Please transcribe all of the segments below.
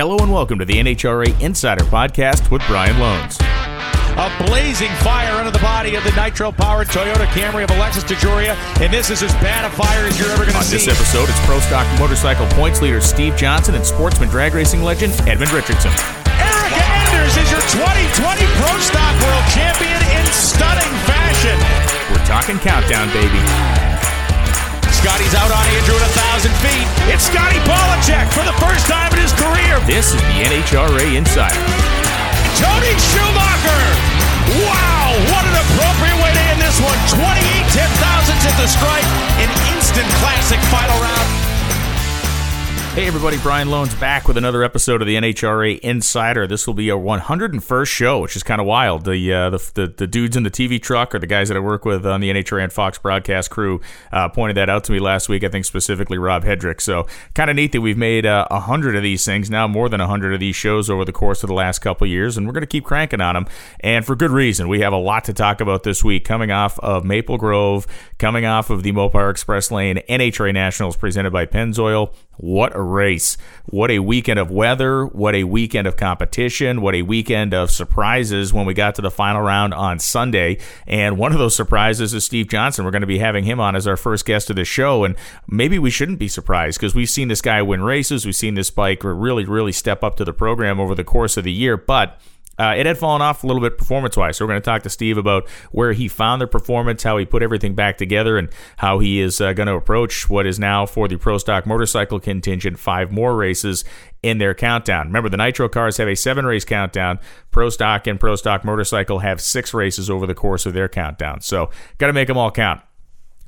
Hello and welcome to the NHRA Insider Podcast with Brian Lohnes. A blazing fire under the body of the nitro-powered Toyota Camry of Alexis DeJoria, and this is as bad a fire as you're ever going to see. On this episode, it's Pro Stock Motorcycle points leader Steve Johnson and sportsman drag racing legend Edmund Richardson. Erica Enders is your 2020 Pro Stock World Champion in stunning fashion. We're talking countdown, baby. Scotty's out on Andrew at 1,000 feet. It's Scotty Pollacheck for the first time in his career. This is the NHRA Insider. Tony Schumacher. Wow, what an appropriate way to end this one. 28 ten thousandths at the stripe. An instant classic final round. Hey everybody, Brian Lohnes back with another episode of the NHRA Insider. This will be our 101st show, which is kind of wild. The, uh, the, the the dudes in the TV truck or the guys that I work with on the NHRA and Fox broadcast crew uh, pointed that out to me last week. I think specifically Rob Hedrick. So kind of neat that we've made uh, a uh, hundred of these things now, more than a hundred of these shows over the course of the last couple years, and we're going to keep cranking on them, and for good reason. We have a lot to talk about this week, coming off of Maple Grove, coming off of the Mopar Express Lane NHRA Nationals presented by Pennzoil. What a race. What a weekend of weather. What a weekend of competition. What a weekend of surprises when we got to the final round on Sunday. And one of those surprises is Steve Johnson. We're going to be having him on as our first guest of the show. And maybe we shouldn't be surprised because we've seen this guy win races. We've seen this bike really, really step up to the program over the course of the year. But uh, it had fallen off a little bit performance wise. So we're going to talk to Steve about where he found the performance, how he put everything back together, and how he is uh, going to approach what is now for the Pro Stock Motorcycle contingent five more races in their countdown. Remember, the Nitro cars have a seven race countdown. Pro Stock and Pro Stock Motorcycle have six races over the course of their countdown. So got to make them all count.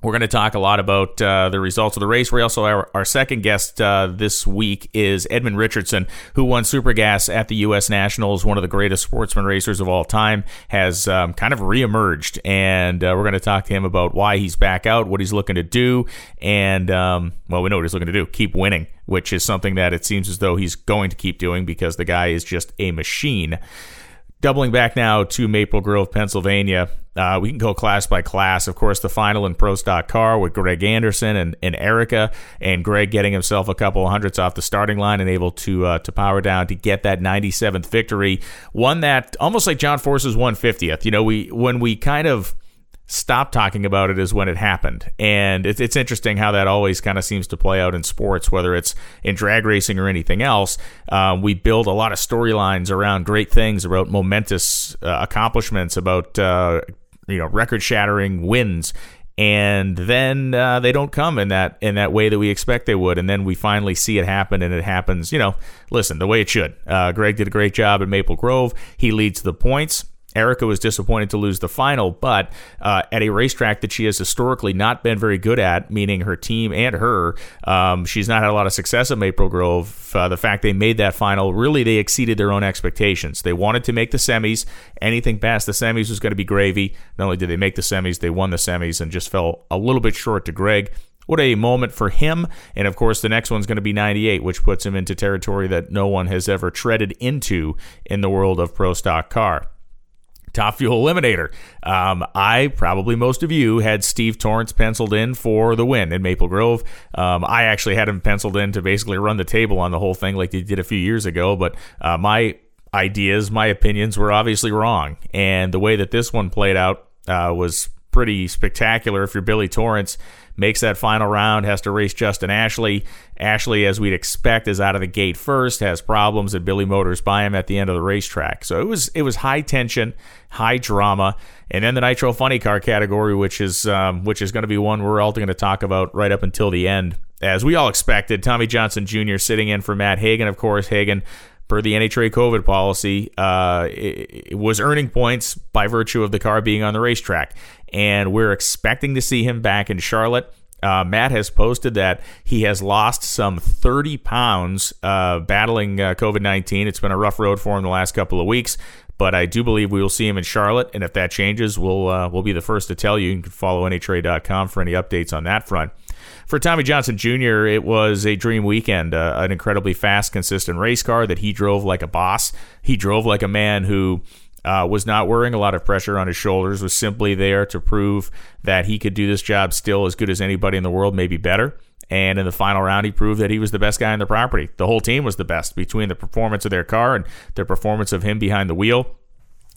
We're going to talk a lot about uh, the results of the race. We also our, our second guest uh, this week is Edmund Richardson, who won Super Gas at the U.S. Nationals, one of the greatest sportsman racers of all time. Has um, kind of reemerged, and uh, we're going to talk to him about why he's back out, what he's looking to do, and um, well, we know what he's looking to do: keep winning, which is something that it seems as though he's going to keep doing because the guy is just a machine. Doubling back now to Maple Grove, Pennsylvania, uh, we can go class by class. Of course, the final in Pro Stock Car with Greg Anderson and, and Erica, and Greg getting himself a couple of hundreds off the starting line and able to uh, to power down to get that 97th victory. One that almost like John Force's 150th. You know, we when we kind of stop talking about it is when it happened. And it's, it's interesting how that always kind of seems to play out in sports, whether it's in drag racing or anything else. Um, we build a lot of storylines around great things, about momentous uh, accomplishments, about uh, you know record shattering wins. And then uh, they don't come in that in that way that we expect they would, and then we finally see it happen, and it happens. You know, listen, the way it should. Uh, Greg did a great job at Maple Grove. He leads the points Erica was disappointed to lose the final, but uh, at a racetrack that she has historically not been very good at, meaning her team and her, um, she's not had a lot of success at Maple Grove. Uh, the fact they made that final, really, they exceeded their own expectations. They wanted to make the semis. Anything past the semis was going to be gravy. Not only did they make the semis, they won the semis and just fell a little bit short to Greg. What a moment for him. And of course, the next one's going to be 98, which puts him into territory that no one has ever treaded into in the world of pro stock car. Top Fuel Eliminator. Um, I, probably most of you, had Steve Torrence penciled in for the win in Maple Grove. Um, I actually had him penciled in to basically run the table on the whole thing like they did a few years ago, but uh, my ideas, my opinions were obviously wrong. And the way that this one played out uh, was pretty spectacular if you're Billy Torrence makes that final round, has to race Justin Ashley. Ashley, as we'd expect, is out of the gate first, has problems, and Billy Motors by him at the end of the racetrack. So it was it was high tension, high drama, and then the Nitro Funny Car category, which is um, which is going to be one we're all going to talk about right up until the end. As we all expected, Tommy Johnson Jr. sitting in for Matt Hagan, of course. Hagan per the NHRA COVID policy, uh, it, it was earning points by virtue of the car being on the racetrack. And we're expecting to see him back in Charlotte. Uh, Matt has posted that he has lost some 30 pounds uh, battling uh, COVID 19. It's been a rough road for him the last couple of weeks, but I do believe we will see him in Charlotte. And if that changes, we'll, uh, we'll be the first to tell you. You can follow NHRA.com for any updates on that front for Tommy Johnson Jr., it was a dream weekend. Uh, an incredibly fast, consistent race car that he drove like a boss. He drove like a man who uh, was not wearing a lot of pressure on his shoulders, was simply there to prove that he could do this job still as good as anybody in the world, maybe better. And in the final round, he proved that he was the best guy on the property. The whole team was the best between the performance of their car and the performance of him behind the wheel.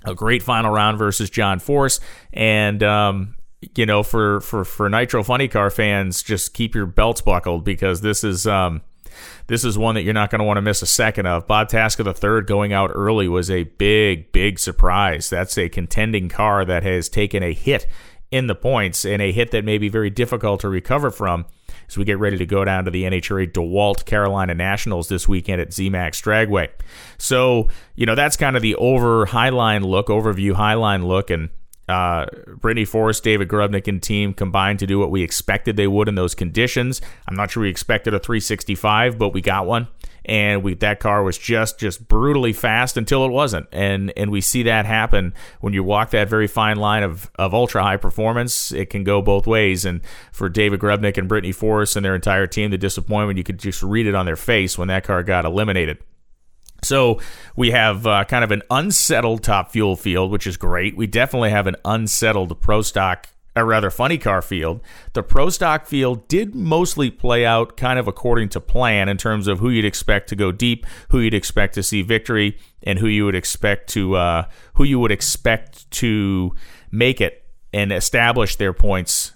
A great final round versus John Force. And, um, you know, for, for, for Nitro Funny Car fans, just keep your belts buckled because this is. Um, this is one that you're not going to want to miss a second of. Bob Tasca the third going out early was a big, big surprise. That's a contending car that has taken a hit in the points and a hit that may be very difficult to recover from as we get ready to go down to the NHRA DeWalt Carolina Nationals this weekend at ZMAX Dragway. So, you know, that's kind of the over highline look, overview highline look. And uh, Brittany Force, David Grubnic, and team combined to do what we expected they would in those conditions. I'm not sure we expected a 365, but we got one, and we that car was just just brutally fast until it wasn't, and and we see that happen when you walk that very fine line of of ultra high performance. It can go both ways, and for David Grubnic and Brittany Force and their entire team, the disappointment you could just read it on their face when that car got eliminated. So we have uh, kind of an unsettled top fuel field, which is great. We definitely have an unsettled pro stock, or rather funny car field. The pro stock field did mostly play out kind of according to plan in terms of who you'd expect to go deep, who you'd expect to see victory, and who you would expect to uh, who you would expect to make it and establish their points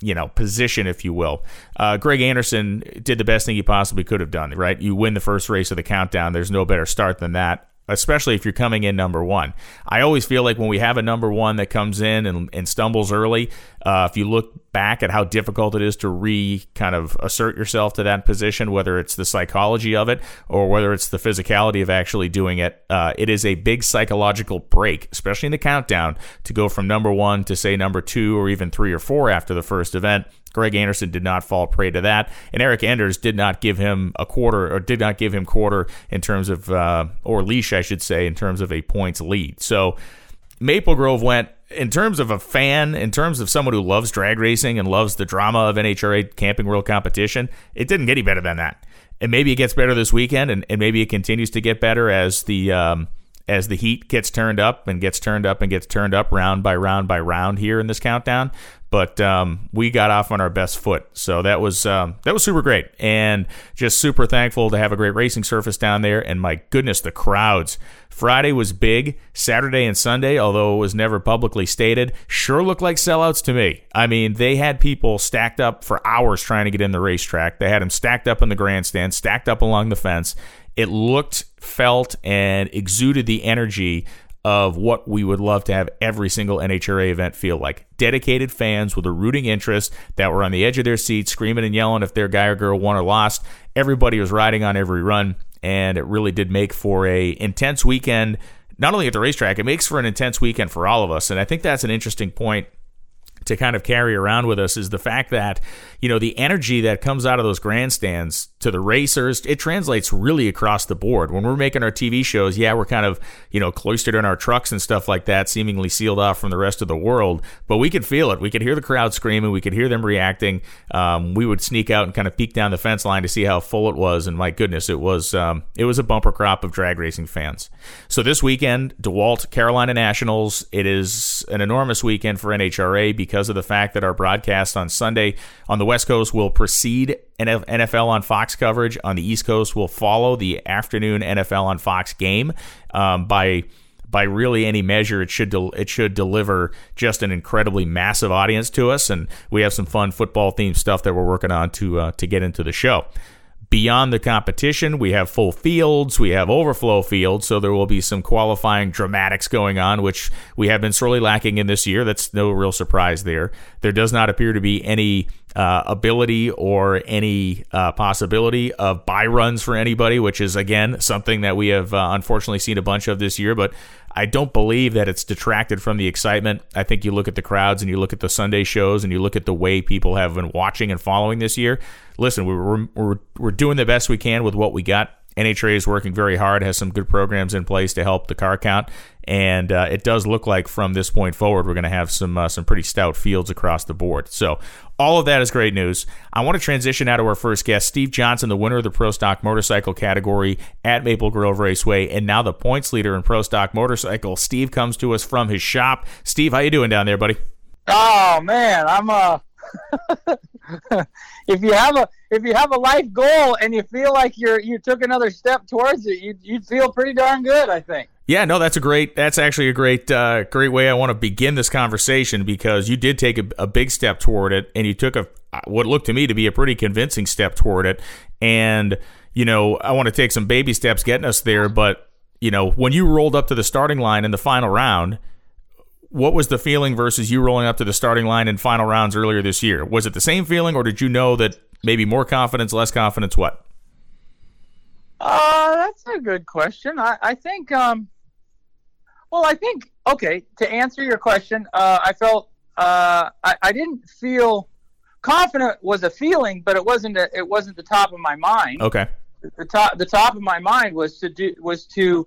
you know, position, if you will. Uh, Greg Anderson did the best thing he possibly could have done, right? You win the first race of the countdown. There's no better start than that especially if you're coming in number one. I always feel like when we have a number one that comes in and, and stumbles early, uh, if you look back at how difficult it is to re kind of assert yourself to that position, whether it's the psychology of it or whether it's the physicality of actually doing it, uh, it is a big psychological break, especially in the countdown, to go from number one to say number two or even three or four after the first event. Greg Anderson did not fall prey to that, and Erica Enders did not give him a quarter or did not give him quarter in terms of uh, or leash, I should say, in terms of a points lead. So Maple Grove went in terms of a fan, in terms of someone who loves drag racing and loves the drama of NHRA Camping World competition. It didn't get any better than that, and maybe it gets better this weekend, and, and maybe it continues to get better as the um, as the heat gets turned up and gets turned up and gets turned up round by round by round here in this countdown but um, we got off on our best foot. So that was um, that was super great, and just super thankful to have a great racing surface down there. And my goodness, the crowds! Friday was big. Saturday and Sunday, although it was never publicly stated, sure looked like sellouts to me. I mean, they had people stacked up for hours trying to get in the racetrack. They had them stacked up in the grandstand, stacked up along the fence. It looked, felt, and exuded the energy of what we would love to have every single NHRA event feel like. Dedicated fans with a rooting interest that were on the edge of their seats, screaming and yelling if their guy or girl won or lost. Everybody was riding on every run, and it really did make for a intense weekend. Not only at the racetrack, it makes for an intense weekend for all of us, and I think that's an interesting point to kind of carry around with us is the fact that you know the energy that comes out of those grandstands to the racers it translates really across the board. When we're making our tv shows yeah we're kind of you know cloistered in our trucks and stuff like that seemingly sealed off from the rest of the world but we could feel it. We could hear the crowd screaming. We could hear them reacting. Um, we would sneak out and kind of peek down the fence line to see how full it was and my goodness it was um, it was a bumper crop of drag racing fans. So this weekend dewalt carolina nationals it is an enormous weekend for nhra because of the fact that our broadcast on Sunday on the West Coast will precede NFL on Fox coverage. On the East Coast, will follow the afternoon NFL on Fox game um, by by really any measure, it should del- it should deliver just an incredibly massive audience to us, and we have some fun football themed stuff that we're working on to uh, to get into the show beyond the competition. We have full fields, we have overflow fields, so there will be some qualifying dramatics going on, which we have been sorely lacking in this year. That's no real surprise there. There does not appear to be any uh, ability or any uh, possibility of buy runs for anybody, which is again something that we have uh, unfortunately seen a bunch of this year. But I don't believe that it's detracted from the excitement. I think you look at the crowds and you look at the Sunday shows and you look at the way people have been watching and following this year. Listen, we're, we're, we're doing the best we can with what we got. NHRA is working very hard, has some good programs in place to help the car count, and uh, it does look like from this point forward we're going to have some uh, some pretty stout fields across the board. So all of that is great news. I want to transition now to our first guest, Steve Johnson, the winner of the Pro Stock Motorcycle category at Maple Grove Raceway, and now the points leader in Pro Stock Motorcycle. Steve comes to us from his shop. Steve, how you doing down there, buddy? Oh man, I'm uh if you have a if you have a life goal and you feel like you're you took another step towards it, you you'd feel pretty darn good, I think. Yeah, no, that's a great. That's actually a great, uh, great way I want to begin this conversation because you did take a, a, big step toward it, and you took a what looked to me to be a pretty convincing step toward it. And you know, I want to take some baby steps getting us there, but you know, when you rolled up to the starting line in the final round, what was the feeling versus you rolling up to the starting line in final rounds earlier this year? Was it the same feeling, or did you know that maybe more confidence, less confidence? What? Uh, that's a good question. I, I think um, well, I think okay. To answer your question, uh, I felt uh, I, I didn't feel confident was a feeling, but it wasn't. A, it wasn't the top of my mind. Okay. The top the top of my mind was to do was to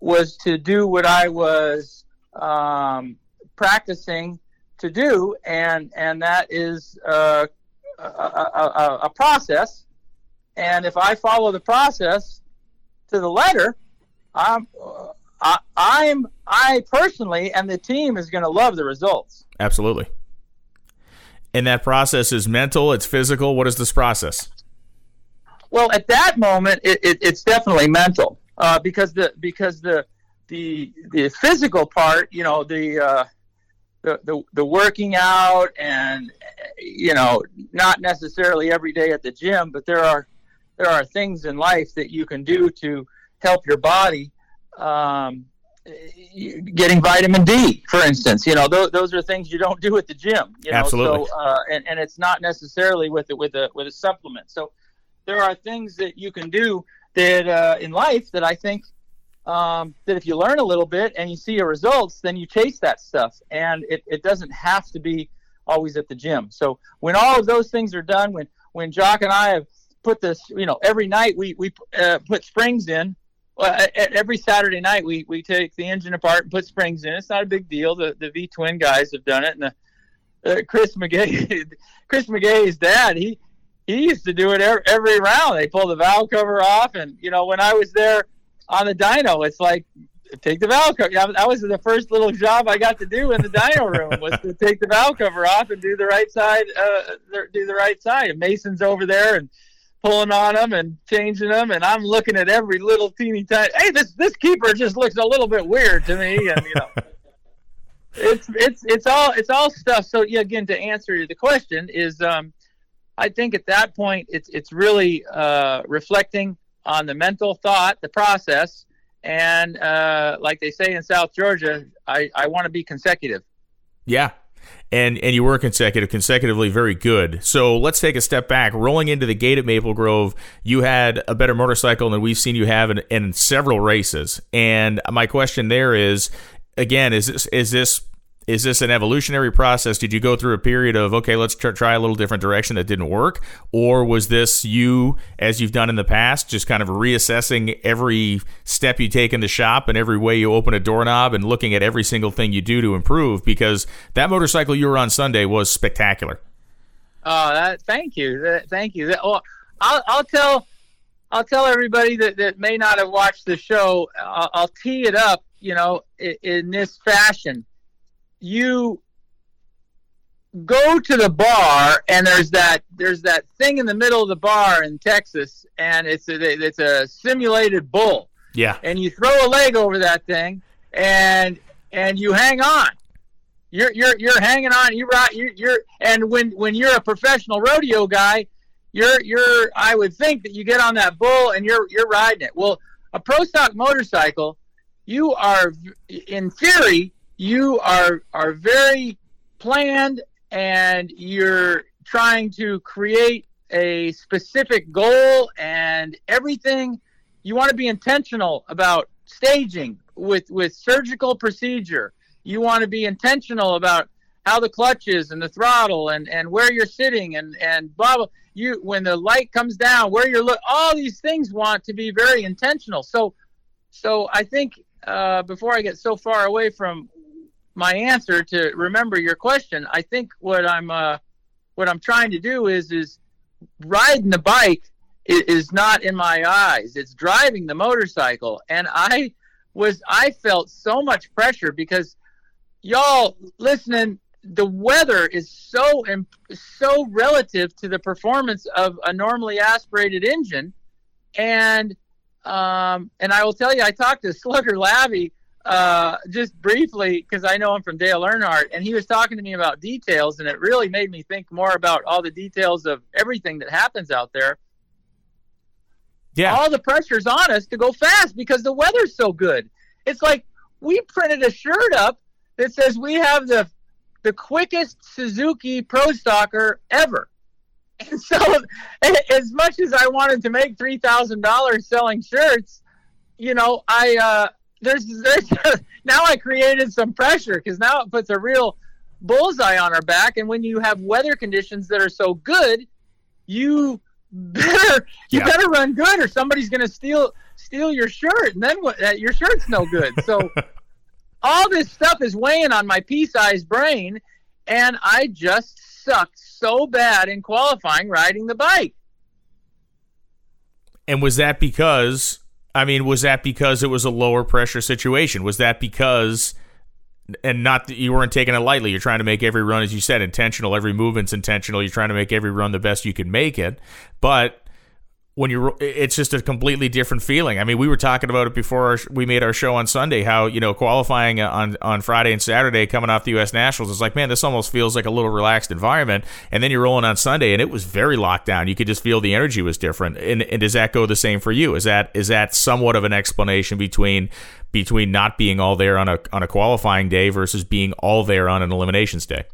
was to do what I was um, practicing to do, and and that is uh, a, a, a process. And if I follow the process to the letter, I'm I, I'm I personally and the team is going to love the results. Absolutely. And that process is mental. It's physical. What is this process? Well, at that moment, it, it, it's definitely mental uh, because the because the the the physical part, you know, the, uh, the the the working out and you know, not necessarily every day at the gym, but there are there are things in life that you can do to help your body um, getting vitamin D, for instance. You know, those, those are things you don't do at the gym. You know? Absolutely. So, uh, and, and it's not necessarily with it with a with a supplement. So there are things that you can do that uh, in life that I think um, that if you learn a little bit and you see your results, then you chase that stuff, and it, it doesn't have to be always at the gym. So when all of those things are done, when when Jock and I have put this, you know, every night we we uh, put springs in well, every Saturday night we, we take the engine apart and put springs in. It's not a big deal. The the V twin guys have done it, and the, uh, Chris McGaha, Chris McGaha's dad, he he used to do it every, every round. They pull the valve cover off, and you know when I was there on the dyno, it's like take the valve cover. That was the first little job I got to do in the dyno room was to take the valve cover off and do the right side, uh, do the right side. And Mason's over there and pulling on them and changing them, and I'm looking at every little teeny tiny. Hey, this this keeper just looks a little bit weird to me, and you know, it's it's it's all it's all stuff. So yeah, again, to answer the question is, um, I think at that point it's it's really uh, reflecting on the mental thought, the process, and uh, like they say in South Georgia, I I want to be consecutive. Yeah, and and you were consecutive, consecutively very good. So let's take a step back. Rolling into the gate at Maple Grove, you had a better motorcycle than we've seen you have in, in several races. And my question there is, again, is this is this is this an evolutionary process? Did you go through a period of okay, let's try a little different direction that didn't work, or was this you, as you've done in the past, just kind of reassessing every step you take in the shop and every way you open a doorknob and looking at every single thing you do to improve? Because that motorcycle you were on Sunday was spectacular. Oh, thank you, thank you. Well, I'll, I'll tell. I'll tell everybody that, that may not have watched the show. I'll, I'll tee it up, you know, in this fashion you go to the bar and there's that there's that thing in the middle of the bar in Texas and it's a, it's a simulated bull. Yeah. And you throw a leg over that thing and and you hang on. You're you're you're hanging on. You. You're, you're and when when you're a professional rodeo guy, you're you're. I would think that you get on that bull and you're you're riding it. Well, a pro stock motorcycle, you are in theory you are are very planned and you're trying to create a specific goal and everything you want to be intentional about staging with with surgical procedure. You want to be intentional about how the clutch is and the throttle and and where you're sitting and and blah blah. You when the light comes down where you're look all these things want to be very intentional. So so i think uh, before i get so far away from my answer to remember your question. I think what I'm uh, what I'm trying to do is is riding the bike is, is not in my eyes. It's driving the motorcycle, and I was I felt so much pressure because y'all listening the weather is so so relative to the performance of a normally aspirated engine, and um, and I will tell you, I talked to Slugger Labbe uh, just briefly because I know him from Dale Earnhardt, and he was talking to me about details, and it really made me think more about all the details of everything that happens out there. Yeah, all the pressure's on us to go fast because the weather's so good. It's like we printed a shirt up that says we have the the quickest Suzuki Pro Stocker ever. And so, as much as I wanted to make three thousand dollars selling shirts, you know, I uh, there's there's now I created some pressure because now it puts a real bullseye on our back. And when you have weather conditions that are so good, you better you yeah. better run good, or somebody's going to steal steal your shirt, and then what? Your shirt's no good. So all this stuff is weighing on my pea-sized brain, and I just sucked so bad in qualifying riding the bike. And was that because? I mean, was that because it was a lower pressure situation? Was that because? and not that you weren't taking it lightly. You're trying to make every run, as you said, intentional. Every movement's intentional. You're trying to make every run the best you can make it. But when you it's just a completely different feeling. I mean, we were talking about it before our, we made our show on Sunday. How you know qualifying uh, on on Friday and Saturday coming off the U.S. Nationals is like, man, this almost feels like a little relaxed environment. And then you're rolling on Sunday, and it was very locked down. You could just feel the energy was different. And, and does that go the same for you? Is that is that somewhat of an explanation between between not being all there on a on a qualifying day versus being all there on an eliminations day?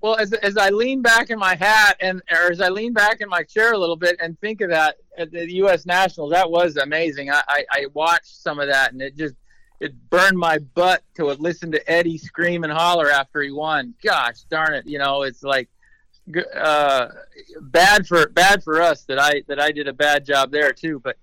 Well, as, as I lean back in my hat and or as I lean back in my chair a little bit and think of that at the U.S. Nationals, that was amazing. I, I, I watched some of that and it just it burned my butt to listen to Eddie scream and holler after he won. Gosh darn it, you know it's like uh, bad for bad for us that I that I did a bad job there too. But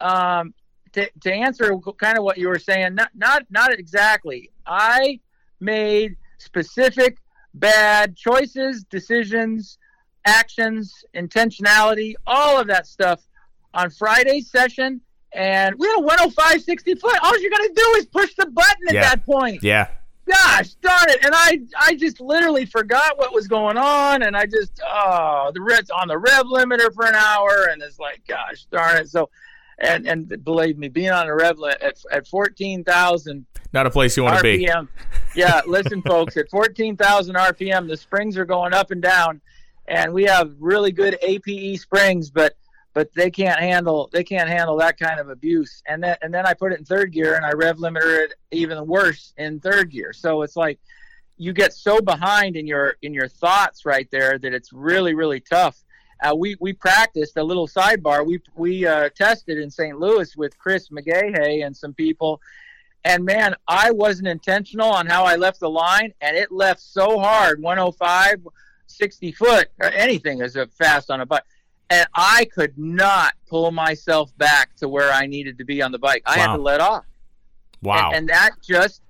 um, to to answer kind of what you were saying, not not not exactly. I made specific bad choices, decisions, actions, intentionality, all of that stuff on Friday's session. And we had a 105 60 foot. All you're going to do is push the button at yeah. that point. Yeah. Gosh darn it. And I I just literally forgot what was going on. And I just, oh, the red's on the rev limiter for an hour. And it's like, gosh darn it. So, and and believe me, being on a rev limit at, at 14,000 not a place you want RPM. to be. Yeah, listen, folks, at 14,000 RPM, the springs are going up and down, and we have really good APE springs, but but they can't handle they can't handle that kind of abuse. And then and then I put it in third gear, and I rev limiter it even worse in third gear. So it's like you get so behind in your in your thoughts right there that it's really really tough. Uh, we we practiced a little sidebar. We we uh, tested in St. Louis with Chris McGaha and some people, and man, I wasn't intentional on how I left the line, and it left so hard 105, 60 foot, or anything is a fast on a bike. And I could not pull myself back to where I needed to be on the bike. I wow. had to let off. Wow. And, and that just,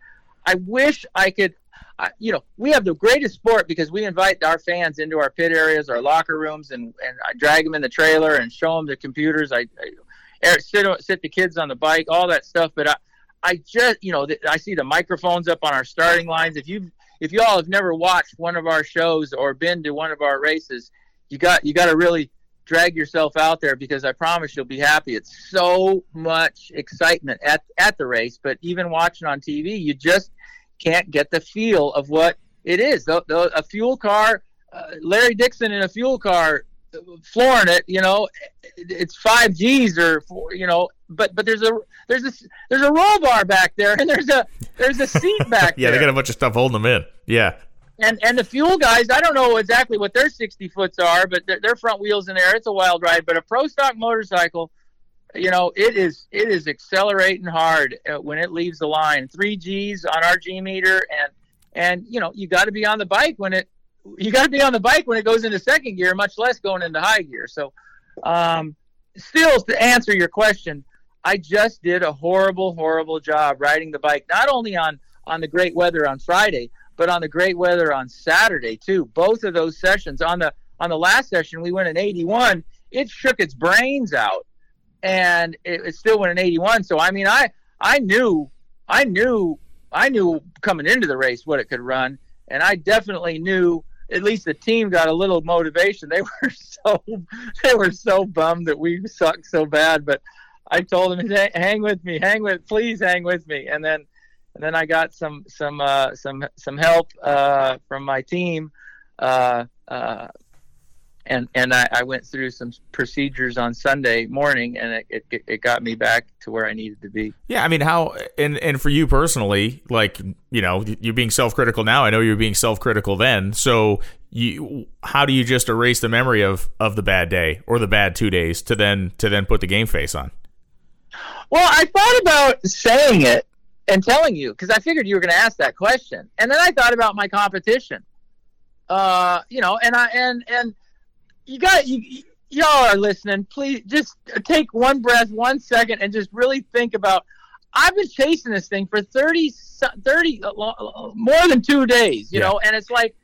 I wish I could. I, you know, we have the greatest sport because we invite our fans into our pit areas, our locker rooms, and, and I drag them in the trailer and show them the computers. I, I sit sit the kids on the bike, all that stuff. But I, I just, you know, I see the microphones up on our starting lines. If you if you all have never watched one of our shows or been to one of our races, you got you got to really drag yourself out there because I promise you'll be happy. It's so much excitement at at the race, but even watching on TV, you just can't get the feel of what it is. The, the, a fuel car, uh, Larry Dixon in a fuel car flooring it, you know, it's five G's or four, you know, but but there's a there's a there's a roll bar back there and there's a there's a seat back yeah, there. they got a bunch of stuff holding them in. Yeah. And and the fuel guys, I don't know exactly what their 60 foots are, but their, their front wheels in there, it's a wild ride. But a pro stock motorcycle, you know, it is it is accelerating hard uh, when it leaves the line. Three G's on our G meter, and and you know you got to be on the bike when it you got to be on the bike when it goes into second gear, much less going into high gear. So, um, still to answer your question, I just did a horrible, horrible job riding the bike, not only on on the great weather on Friday, but on the great weather on Saturday too. Both of those sessions on the on the last session we went in 81. It shook its brains out, and it, it still went in 81. So I mean, I I knew I knew I knew coming into the race what it could run and I definitely knew at least the team got a little motivation. They were so they were so bummed that we sucked so bad, but I told them, "Hang with me, hang with, please hang with me." And then and then I got some some uh, some some help uh, from my team. Uh, uh and and I, I, went through some procedures on Sunday morning, and it, it, it got me back to where I needed to be. Yeah, I mean, how and and for you personally, like you know, you're being self critical now. I know you're being self critical then. So you, how do you just erase the memory of of the bad day or the bad two days to then to then put the game face on? Well, I thought about saying it and telling you because I figured you were going to ask that question, and then I thought about my competition. Uh, you know, and I and and you got you y'all are listening. Please just take one breath, one second, and just really think about. I've been chasing this thing for 30, 30 uh, uh, more than two days, you yeah. know, and it's like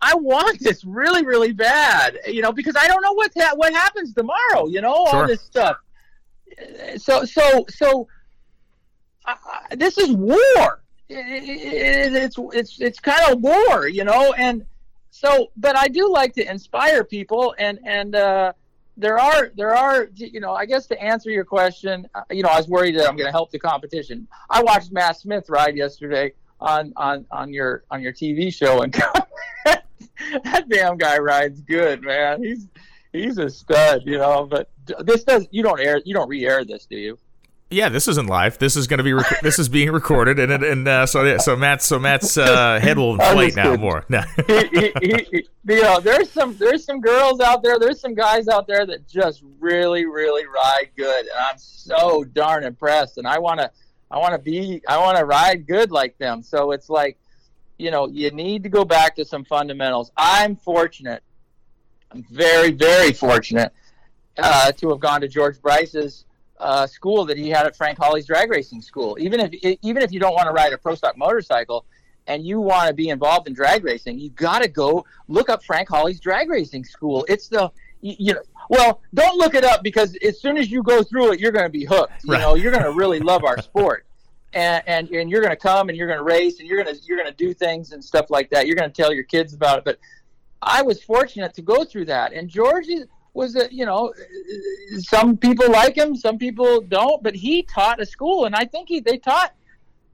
I want this really, really bad, you know, because I don't know what ha- what happens tomorrow, you know, sure. all this stuff. So, so, so, uh, this is war. It, it, it's it's it's kind of war, you know, and so but i do like to inspire people and and uh, there are there are you know i guess to answer your question uh, you know i was worried that i'm going to help the competition. I watched matt smith ride yesterday on on on your on your tv show and that damn guy rides good man. He's he's a stud you know but this does you don't air you don't re-air this do you yeah, this isn't live. This is going to be rec- this is being recorded, and and uh, so yeah, so Matt's so Matt's uh, head will inflate now more. No. he, he, he, you know, there's some there's some girls out there, there's some guys out there that just really really ride good, and I'm so darn impressed. And I want to I want to be I want to ride good like them. So it's like, you know, you need to go back to some fundamentals. I'm fortunate. I'm very very fortunate uh, to have gone to George Bryce's uh, school that he had at Frank Hawley's drag racing school. Even if even if you don't want to ride a pro stock motorcycle and you want to be involved in drag racing, you got to go look up Frank Hawley's drag racing school. It's the you, you, know well don't look it up because as soon as you go through it you're going to be hooked you right. know you're going to really love our sport and, and and you're going to come and you're going to race and you're going to you're going to do things and stuff like that you're going to tell your kids about it but i was fortunate to go through that and george was that you know some people like him, some people don't, but he taught a school, and I think he they taught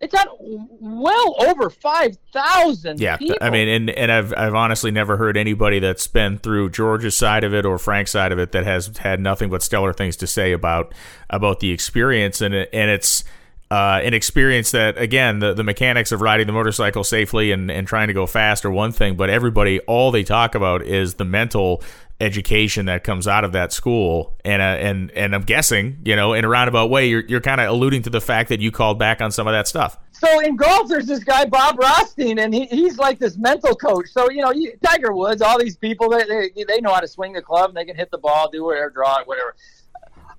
they taught well over five thousand. Yeah, people. I mean, and and I've I've honestly never heard anybody that's been through George's side of it or Frank's side of it that has had nothing but stellar things to say about about the experience, and it, and it's. Uh, an experience that again the, the mechanics of riding the motorcycle safely and, and trying to go fast are one thing but everybody all they talk about is the mental education that comes out of that school. And uh, and and I'm guessing, you know, in a roundabout way, you're you're kind of alluding to the fact that you called back on some of that stuff. So in golf, there's this guy Bob Rothstein, and he, he's like this mental coach. So you know, you, Tiger Woods, all these people, they, they they know how to swing the club, and they can hit the ball, do whatever, draw it, whatever.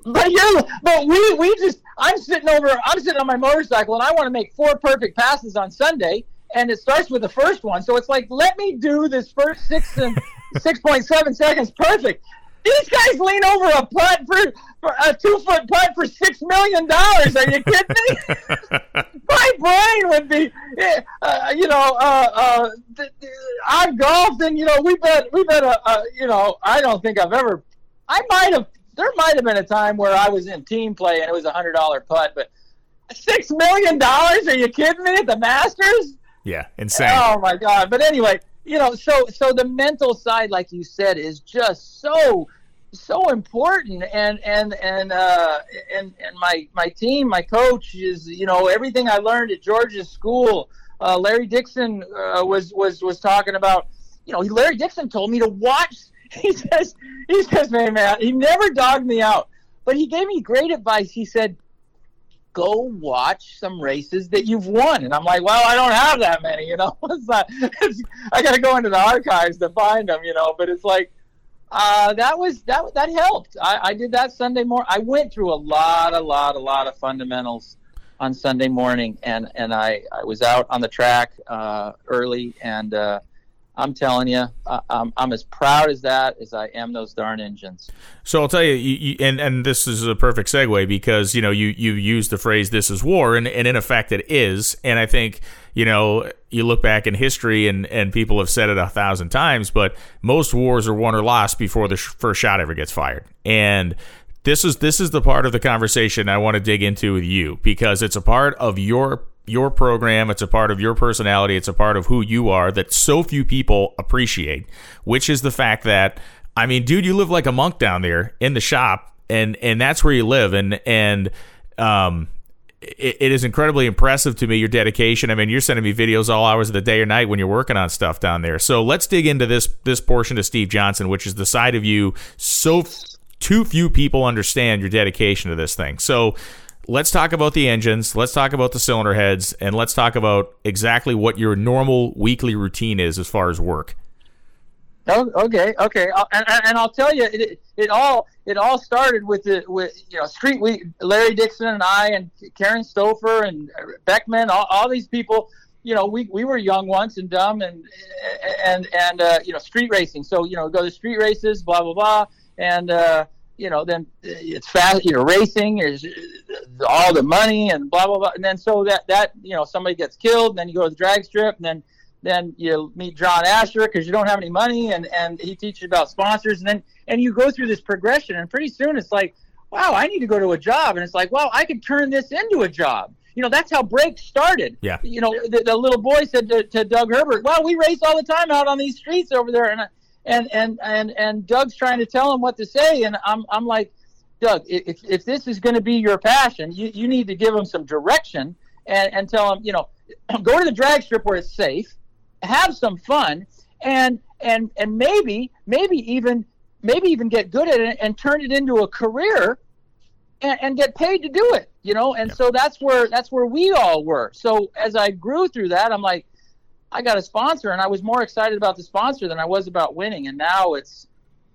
But you, but we we just I'm sitting over, I'm sitting on my motorcycle, and I want to make four perfect passes on Sunday, and it starts with the first one. So it's like, let me do this first six and 6.7 seconds, perfect. These guys lean over a putt for, for a two foot putt for six million dollars. Are you kidding me? My brain would be, uh, you know, uh, uh, th- th- I've golfed and you know we bet we bet a, a, you know I don't think I've ever I might have there might have been a time where I was in team play and it was a hundred dollar putt, but six million dollars? Are you kidding me? At the Masters? Yeah, insane. Oh my god! But anyway, you know, so so the mental side, like you said, is just so so important. And and and uh and and my my team my coach is you know everything i learned at george's school uh larry dixon uh, was was was talking about you know he larry dixon told me to watch. He says he says man man he never dogged me out. But he gave me great advice. He said go watch some races that you've won. And I'm like, well, I don't have that many, you know. it's not, it's, I got to go into the archives to find them, you know. But it's like uh, that was that that helped. I, I did that Sunday morning. I went through a lot, a lot, a lot of fundamentals on Sunday morning, and and I I was out on the track uh, early and. Uh, I'm telling you, I, I'm, I'm as proud as that as I am those darn engines. So I'll tell you, you, you, and and this is a perfect segue because you know you you used the phrase "this is war," and, and in effect it is. And I think you know you look back in history, and and people have said it a thousand times, but most wars are won or lost before the sh- first shot ever gets fired. And this is this is the part of the conversation I want to dig into with you because it's a part of your your program. It's a part of your personality. It's a part of who you are that so few people appreciate, which is the fact that, I mean, dude, you live like a monk down there in the shop and, and that's where you live. And, and, um, it, it is incredibly impressive to me your dedication. I mean, you're sending me videos all hours of the day or night when you're working on stuff down there. So let's dig into this this portion of Steve Johnson, which is the side of you so too few people understand your dedication to this thing. So let's talk about the engines, let's talk about the cylinder heads, and let's talk about exactly what your normal weekly routine is as far as work. Oh, okay, okay, uh, and, and I'll tell you, it, it all it all started with the with you know street we Larry Dixon and I and Karen Stoffer and Beckman, all, all these people. You know, we, we were young once and dumb and and and uh, you know street racing. So you know, go to street races, blah blah blah, and uh, you know, then it's fast, you know, racing is all the money and blah, blah, blah. And then so that, that, you know, somebody gets killed, and then you go to the drag strip, and then, then you meet John Asher because you don't have any money, and, and he teaches about sponsors, and then, and you go through this progression, and pretty soon it's like, wow, I need to go to a job. And it's like, well, I could turn this into a job. You know, that's how brakes started. Yeah. You know, the, the little boy said to, to Doug Herbert, well, we race all the time out on these streets over there. And I, and and and and Doug's trying to tell him what to say, and I'm I'm like, Doug, if if this is going to be your passion, you you need to give him some direction and and tell him, you know, go to the drag strip where it's safe, have some fun, and and and maybe maybe even maybe even get good at it and turn it into a career and, and, get paid to do it you know? And so that's where that's where we all were. So as i grew through that i'm like I got a sponsor, and I was more excited about the sponsor than I was about winning. And now it's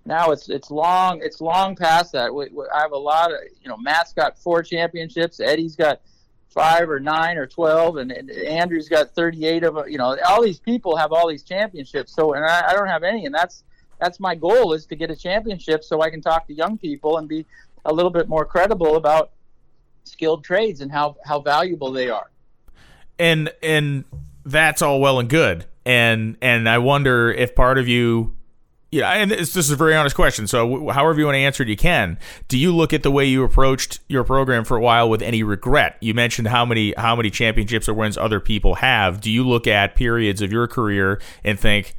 now it's it's long it's long past that. We, we, I have a lot of you know Matt's got four championships, Eddie's got five or nine or twelve, and, and Andrew's got thirty eight of them. You know, all these people have all these championships. So and I, I don't have any, and that's that's my goal is to get a championship so I can talk to young people and be a little bit more credible about skilled trades and how how valuable they are. And and that's all well and good. And and I wonder if part of you yeah, and this is a very honest question. So, however you want to answer it, you can. Do you look at the way you approached your program for a while with any regret? You mentioned how many how many championships or wins other people have. Do you look at periods of your career and think,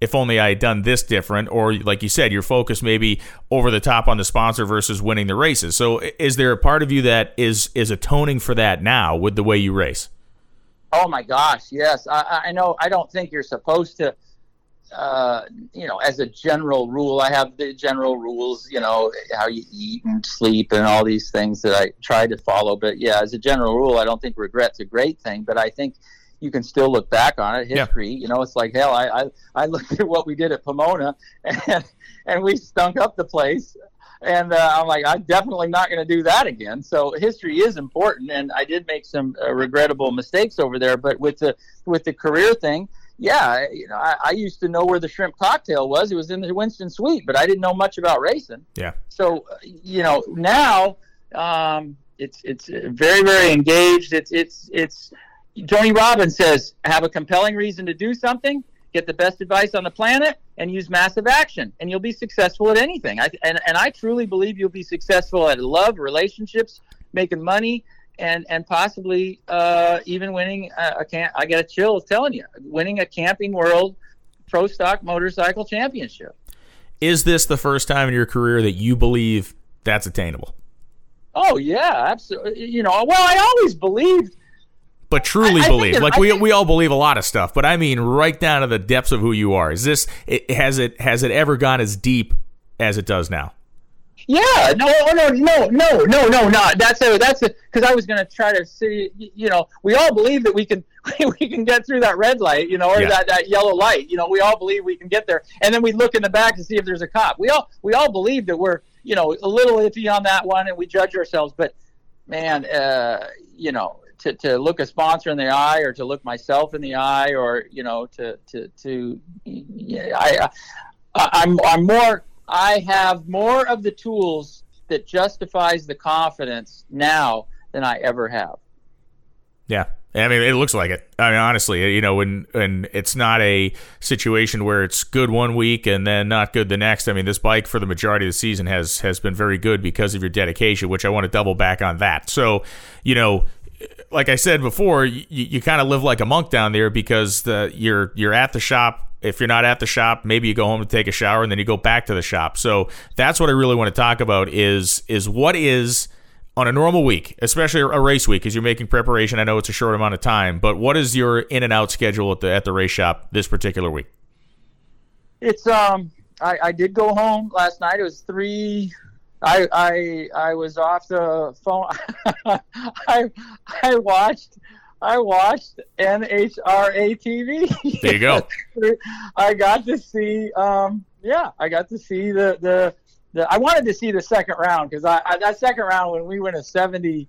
if only I had done this different, or like you said, your focus maybe over the top on the sponsor versus winning the races. So, is there a part of you that is is atoning for that now with the way you race? Oh my gosh, yes. I, I know. I don't think you're supposed to. Uh, you know, as a general rule, I have the general rules. You know, how you eat and sleep and all these things that I try to follow. But yeah, as a general rule, I don't think regret's a great thing. But I think you can still look back on it. History, yeah. you know, it's like hell. I, I I looked at what we did at Pomona, and and we stunk up the place and uh, I'm like, I'm definitely not going to do that again. So history is important, and I did make some uh, regrettable mistakes over there. But with the with the career thing, yeah, you know, I, I, used to know where the shrimp cocktail was. It was in the Winston Suite, but I didn't know much about racing. Yeah. So you know, now um, it's it's very very engaged. It's it's it's. Tony Robbins says, have a compelling reason to do something get the best advice on the planet, and use massive action, and you'll be successful at anything. I, and, and I truly believe you'll be successful at love, relationships, making money, and and possibly uh, even winning a, a camp. I get a chill telling you, winning a Camping World Pro Stock Motorcycle Championship. Is this the first time in your career that you believe that's attainable? Oh yeah, absolutely. You know, well, I always believed but truly I, I believe. Like we we all believe a lot of stuff, but I mean right down to the depths of who you are. Is this it, has it has it ever gone as deep as it does now? Yeah, no, no, no, no, no, no, not that's a that's because I was gonna try to see, you know, we all believe that we can we can get through that red light, you know, or yeah. that, that yellow light, you know, we all believe we can get there, and then we look in the back to see if there's a cop. We all we all believe that we're you know a little iffy on that one, and we judge ourselves, but man, uh, you know, to, to look a sponsor in the eye or to look myself in the eye or you know to to to yeah, I, I I'm I'm more I have more of the tools that justifies the confidence now than I ever have. Yeah. I mean, it looks like it. I mean, honestly, you know, when and it's not a situation where it's good one week and then not good the next. I mean, this bike for the majority of the season has has been very good because of your dedication, which I want to double back on that. So, you know, like I said before, you, you kind of live like a monk down there because the you're you're at the shop. If you're not at the shop, maybe you go home to take a shower and then you go back to the shop. So that's what I really want to talk about is is what is on a normal week, especially a race week, because you're making preparation. I know it's a short amount of time, but what is your in and out schedule at the at the race shop this particular week? It's um, I, I did go home last night. It was three. I I I was off the phone. I I watched I watched NHRA TV. There you go. I got to see um yeah I got to see the the the, I wanted to see the second round because I, I, that second round when we went a 70,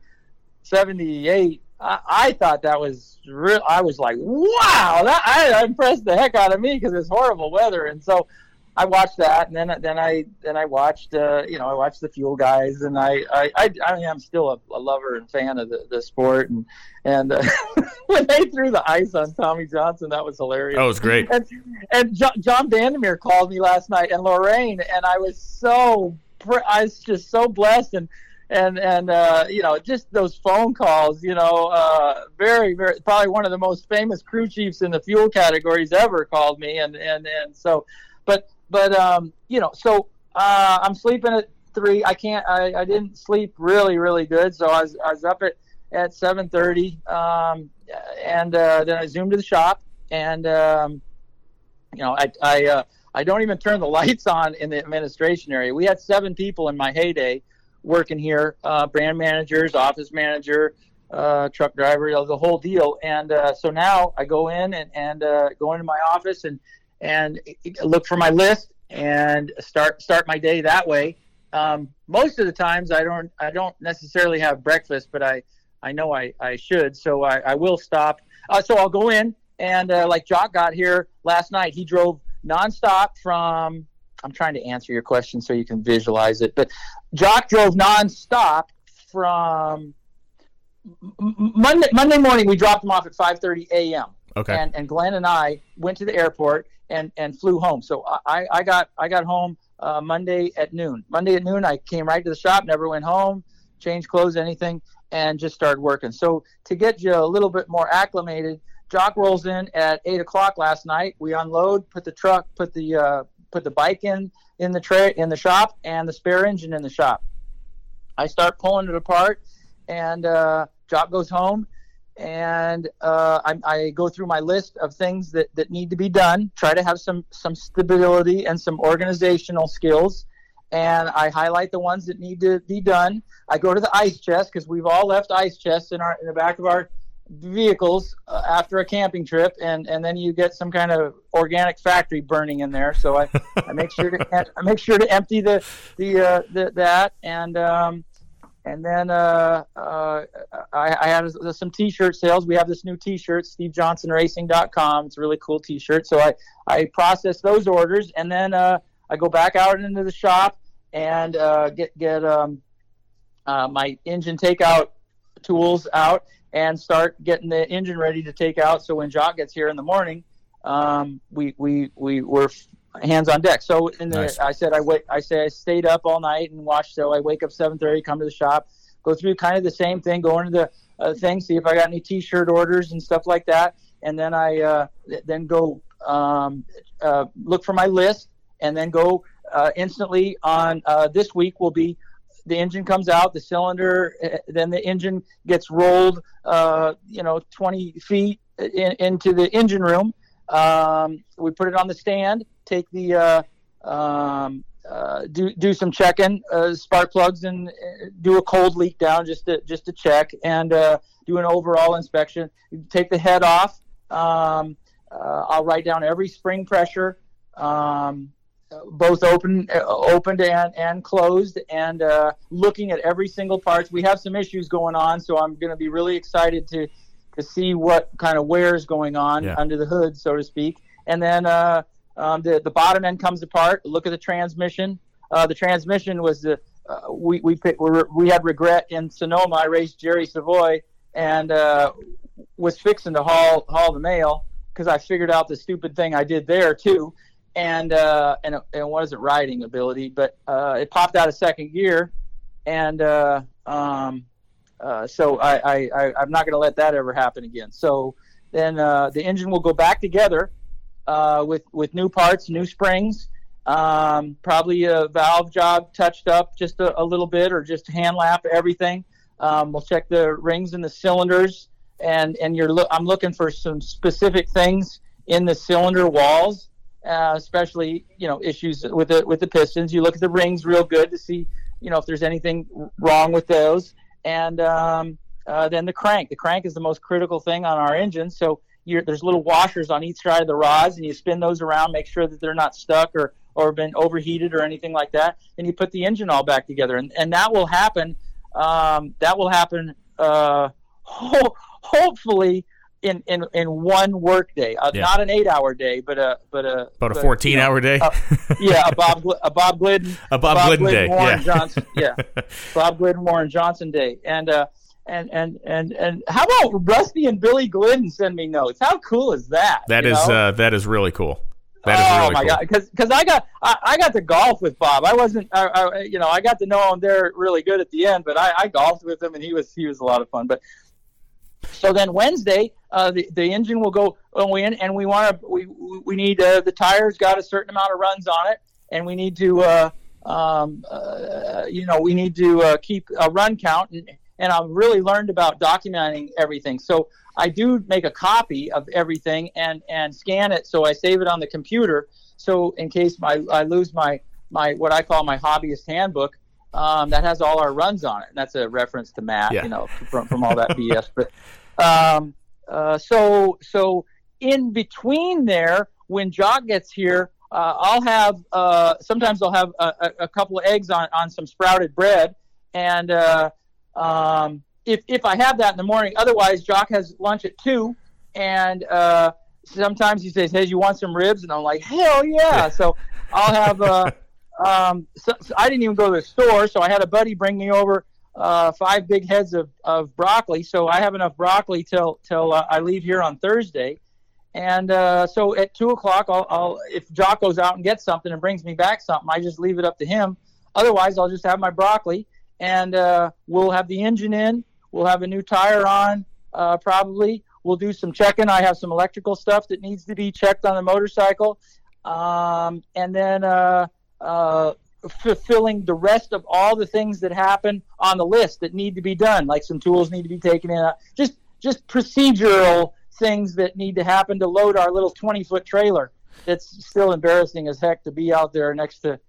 78, I, I thought that was real. I was like, wow, that I impressed the heck out of me because it's horrible weather, and so I watched that, and then then I then I watched uh, you know I watched the fuel guys, and I I I, I am still a, a, lover and fan of the, the sport, and and uh, when they threw the ice on Tommy Johnson, that was hilarious. That was great. And, and John, John Vandermeer called me last night, and Lorraine, and I was so I was just so blessed, and and and uh, you know just those phone calls, you know, uh, very very probably one of the most famous crew chiefs in the fuel categories ever called me, and and and so, but but um, you know, so uh, I'm sleeping at three. I can't. I, I didn't sleep really, really good. So I was I was up at at 7:30, um, and uh, then I zoomed to the shop, and um, you know, I I uh, I don't even turn the lights on in the administration area. We had seven people in my heyday working here, uh, brand managers, office manager, uh, truck driver, you know, the whole deal. And uh, so now I go in and, and uh, go into my office and and look for my list and start start my day that way. Um, most of the times I don't I don't necessarily have breakfast, but I I know I, I should, so I, I will stop. Uh, so I'll go in and uh, like Jock got here last night. He drove nonstop from. I'm trying to answer your question so you can visualize it, but Jock drove nonstop from Monday Monday morning. We dropped him off at 5:30 a.m. Okay. And and Glenn and I went to the airport and and flew home. So I I got I got home uh, Monday at noon. Monday at noon, I came right to the shop, never went home, changed clothes, anything, and just started working. So to get you a little bit more acclimated, Jock rolls in at eight o'clock last night. We unload, put the truck, put the uh, put the bike in in the tray in the shop, and the spare engine in the shop. I start pulling it apart, and uh, Jock goes home and uh, I, I, go through my list of things that, that need to be done. Try to have some some stability and some organizational skills, and I highlight the ones that need to be done. I go to the ice chest because we've all left ice chests in our in the back of our vehicles uh, after a camping trip, and, and then you get some kind of organic factory burning in there. So I, I make sure to I make sure to empty the the, uh, the that and. Um, and then uh, uh, I, I had some T-shirt sales. We have this new T-shirt, SteveJohnsonRacing.com. It's a really cool T-shirt. So I I process those orders, and then uh, I go back out into the shop and uh, get get um, uh, my engine takeout tools out and start getting the engine ready to take out. So when Jock gets here in the morning, um, we we we were hands on deck. So in the, nice. I said I wait. I say I stayed up all night and watched. So I wake up 7:30, come to the shop, go through kind of the same thing, go into the uh, thing, see if I got any T-shirt orders and stuff like that, and then I uh, then go um, uh, look for my list, and then go uh, instantly on uh, this week will be. The engine comes out, the cylinder, uh, then the engine gets rolled, you know, 20 feet in, into the engine room. Um, we put it on the stand, take the uh, um, uh, do do some checking, uh, spark plugs, and uh, do a cold leak down just to just to check, and uh, do an overall inspection. Take the head off. Um, uh, I'll write down every spring pressure. Um, both open, uh, opened and and closed, and uh, looking at every single parts. We have some issues going on, so I'm going to be really excited to to see what kind of wear is going on Yeah. under the hood, so to speak. And then uh, um, the the bottom end comes apart. Look at the transmission. Uh, the transmission was the uh, we we we had regret in Sonoma. I raced Jerry Savoie and uh, was fixing to haul haul the mail because I figured out the stupid thing I did there too. And uh, and it, it wasn't riding ability, but uh, it popped out of second gear, and uh, um, uh, so I, I, I I'm not going to let that ever happen again. So then uh, the engine will go back together uh, with with new parts, new springs, um, probably a valve job touched up just a, a little bit, or just hand lap everything. Um, we'll check the rings and the cylinders, and and you're lo- I'm looking for some specific things in the cylinder walls, uh, especially you know issues with the with the pistons. You look at the rings real good to see you know if there's anything wrong with those, and um, uh, then the crank. The crank is the most critical thing on our engine, so. You're, there's little washers on each side of the rods, and you spin those around, make sure that they're not stuck or, or been overheated or anything like that. And you put the engine all back together, and, and that will happen. Um, that will happen. Uh, ho- hopefully, in, in, in one work day, uh, Yeah. not an eight-hour day, but a but a About a 14 you know, hour day. uh, yeah, a Bob a Bob Glidden A Bob Glidden day, Warren yeah. Johnson, yeah, Bob Glidden Warren Johnson day, and uh, and and and and how about Rusty and Billy Glidden send me notes? How cool is that? That is uh, that is really cool. That is oh really my cool. god, because because I got I, I got to golf with Bob. I wasn't I, I, you know I got to know him there really good at the end, but I, I golfed with him and he was he was a lot of fun. But so then Wednesday, uh, the the engine will go go in, and we want to we we need uh, the tires got a certain amount of runs on it, and we need to uh, um, uh, you know we need to uh, keep a run count, and and I've really learned about documenting everything. So I do make a copy of everything and and scan it, so I save it on the computer. So in case my I lose my my what I call my hobbyist handbook. Um, that has all our runs on it. And that's a reference to Matt, Yeah. you know, from, from all that BS. But um, uh, so so in between there, when Jock gets here, uh, I'll have uh, sometimes I'll have a, a, a couple of eggs on, on some sprouted bread, and uh, um, if if I have that in the morning, otherwise Jock has lunch at two, and uh, sometimes he says, "Hey, you want some ribs?" And I'm like, "Hell yeah!" so I'll have. Uh, um, so, so I didn't even go to the store, so I had a buddy bring me over uh, five big heads of, of broccoli. So I have enough broccoli till till uh, I leave here on Thursday. And uh, so at two o'clock, I'll, I'll if Jock goes out and gets something and brings me back something, I just leave it up to him. Otherwise, I'll just have my broccoli, and uh, we'll have the engine in. We'll have a new tire on, uh, probably. We'll do some checking. I have some electrical stuff that needs to be checked on the motorcycle, um, and then uh, uh, fulfilling the rest of all the things that happen on the list that need to be done. Like some tools need to be taken in. Just just procedural things that need to happen to load our little 20 foot trailer. It's still embarrassing as heck to be out there next to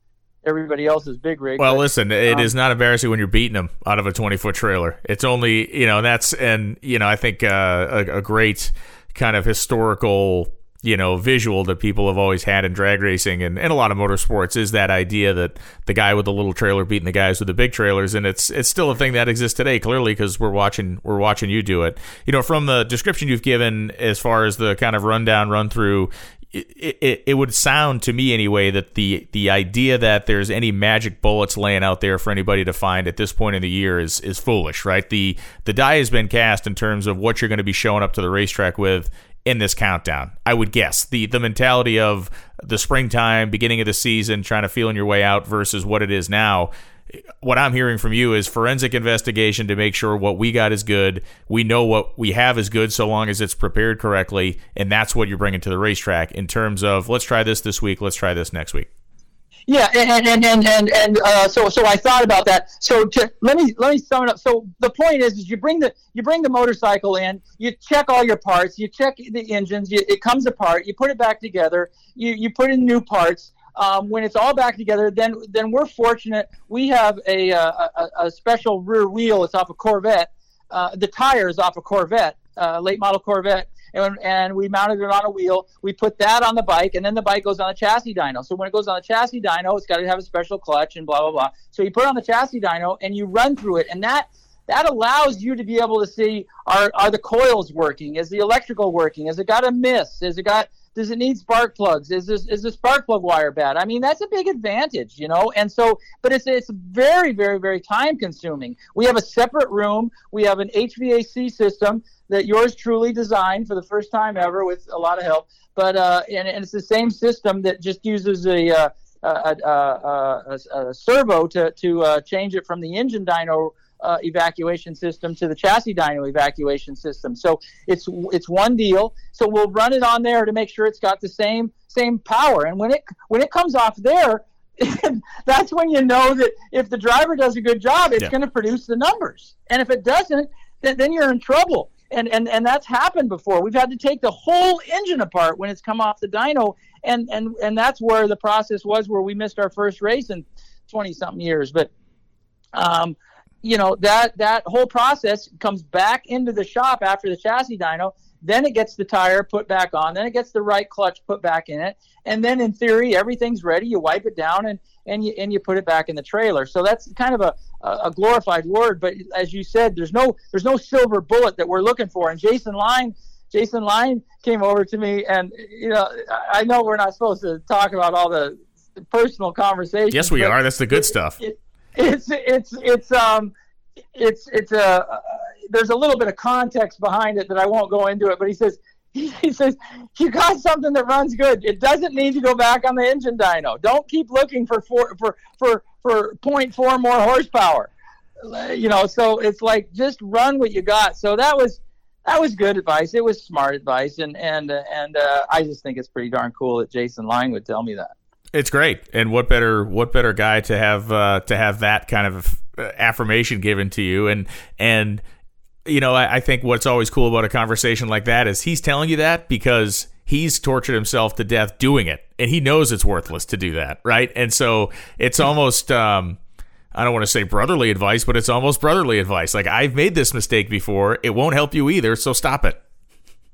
everybody else's big rig. Well, but- listen, it um, is not embarrassing when you're beating them out of a 20 foot trailer. It's only, you know, that's, and, you know, I think uh, a, a great kind of historical, you know, visual that people have always had in drag racing and, and a lot of motorsports is that idea that the guy with the little trailer beating the guys with the big trailers. And it's, it's still a thing that exists today, clearly, because we're watching, we're watching you do it. You know, from the description you've given as far as the kind of rundown, run through, it, it, it would sound to me anyway that the the idea that there's any magic bullets laying out there for anybody to find at this point in the year is is foolish, right? The the die has been cast in terms of what you're going to be showing up to the racetrack with in this countdown. I would guess the the mentality of the springtime, beginning of the season, trying to feeling your way out versus what it is now what I'm hearing from you is forensic investigation to make sure what we got is good. We know what we have is good so long as it's prepared correctly, and that's what you're bringing to the racetrack in terms of let's try this this week, let's try this next week. Yeah, and and and and, and uh, so so I thought about that. So to, let me let me sum it up. So the point is, is you bring the you bring the motorcycle in, you check all your parts, you check the engines, you, it comes apart, you put it back together, you you put in new parts. Um, when it's all back together, then then we're fortunate. We have a uh, a, a special rear wheel. It's off a Corvette. Uh, the tire is off a Corvette, uh, late model Corvette, and, and we mounted it on a wheel. We put that on the bike, and then the bike goes on the chassis dyno. So when it goes on the chassis dyno, it's got to have a special clutch and blah blah blah. So you put on the chassis dyno and you run through it, and that that allows you to be able to see are are the coils working? Is the electrical working? Has it got a miss? Has it got does it need spark plugs? Is this is the spark plug wire bad? I mean, that's a big advantage, you know. And so, but it's it's very very very time consuming. We have a separate room. We have an HVAC system that yours truly designed for the first time ever with a lot of help. But uh, and, and it's the same system that just uses a uh, a, a, a, a, servo to to uh, change it from the engine dyno uh, evacuation system to the chassis dyno evacuation system. So it's it's one deal. So we'll run it on there to make sure it's got the same same power. And when it when it comes off there, that's when you know that if the driver does a good job, it's yeah. going to produce the numbers. And if it doesn't, then, then you're in trouble. And, and and that's happened before. We've had to take the whole engine apart when it's come off the dyno, and and and that's where the process was where we missed our first race in 20 something years. But um, you know that that whole process comes back into the shop after the chassis dyno then it gets the tire put back on then it gets the right clutch put back in it and then in theory everything's ready you wipe it down and and you and you put it back in the trailer so that's kind of a a glorified word but as you said there's no there's no silver bullet that we're looking for and jason line jason line came over to me and you know i know we're not supposed to talk about all the personal conversations yes we are that's the good stuff it, it's it's it's um it's it's a uh, there's a little bit of context behind it that I won't go into it, but he says he says you got something that runs good. It doesn't need to go back on the engine dyno. Don't keep looking for four, for for for 0.4 more horsepower. You know, so it's like just run what you got. So that was that was good advice. It was smart advice, and and and uh, I just think it's pretty darn cool that Jason Line would tell me that. It's great, and what better what better guy to have uh, to have that kind of uh, affirmation given to you, and and you know I, I think what's always cool about a conversation like that is he's telling you that because he's tortured himself to death doing it, and he knows it's worthless to do that, right? And so it's almost. Um, I don't want to say brotherly advice, but it's almost brotherly advice. Like I've made this mistake before; it won't help you either, so stop it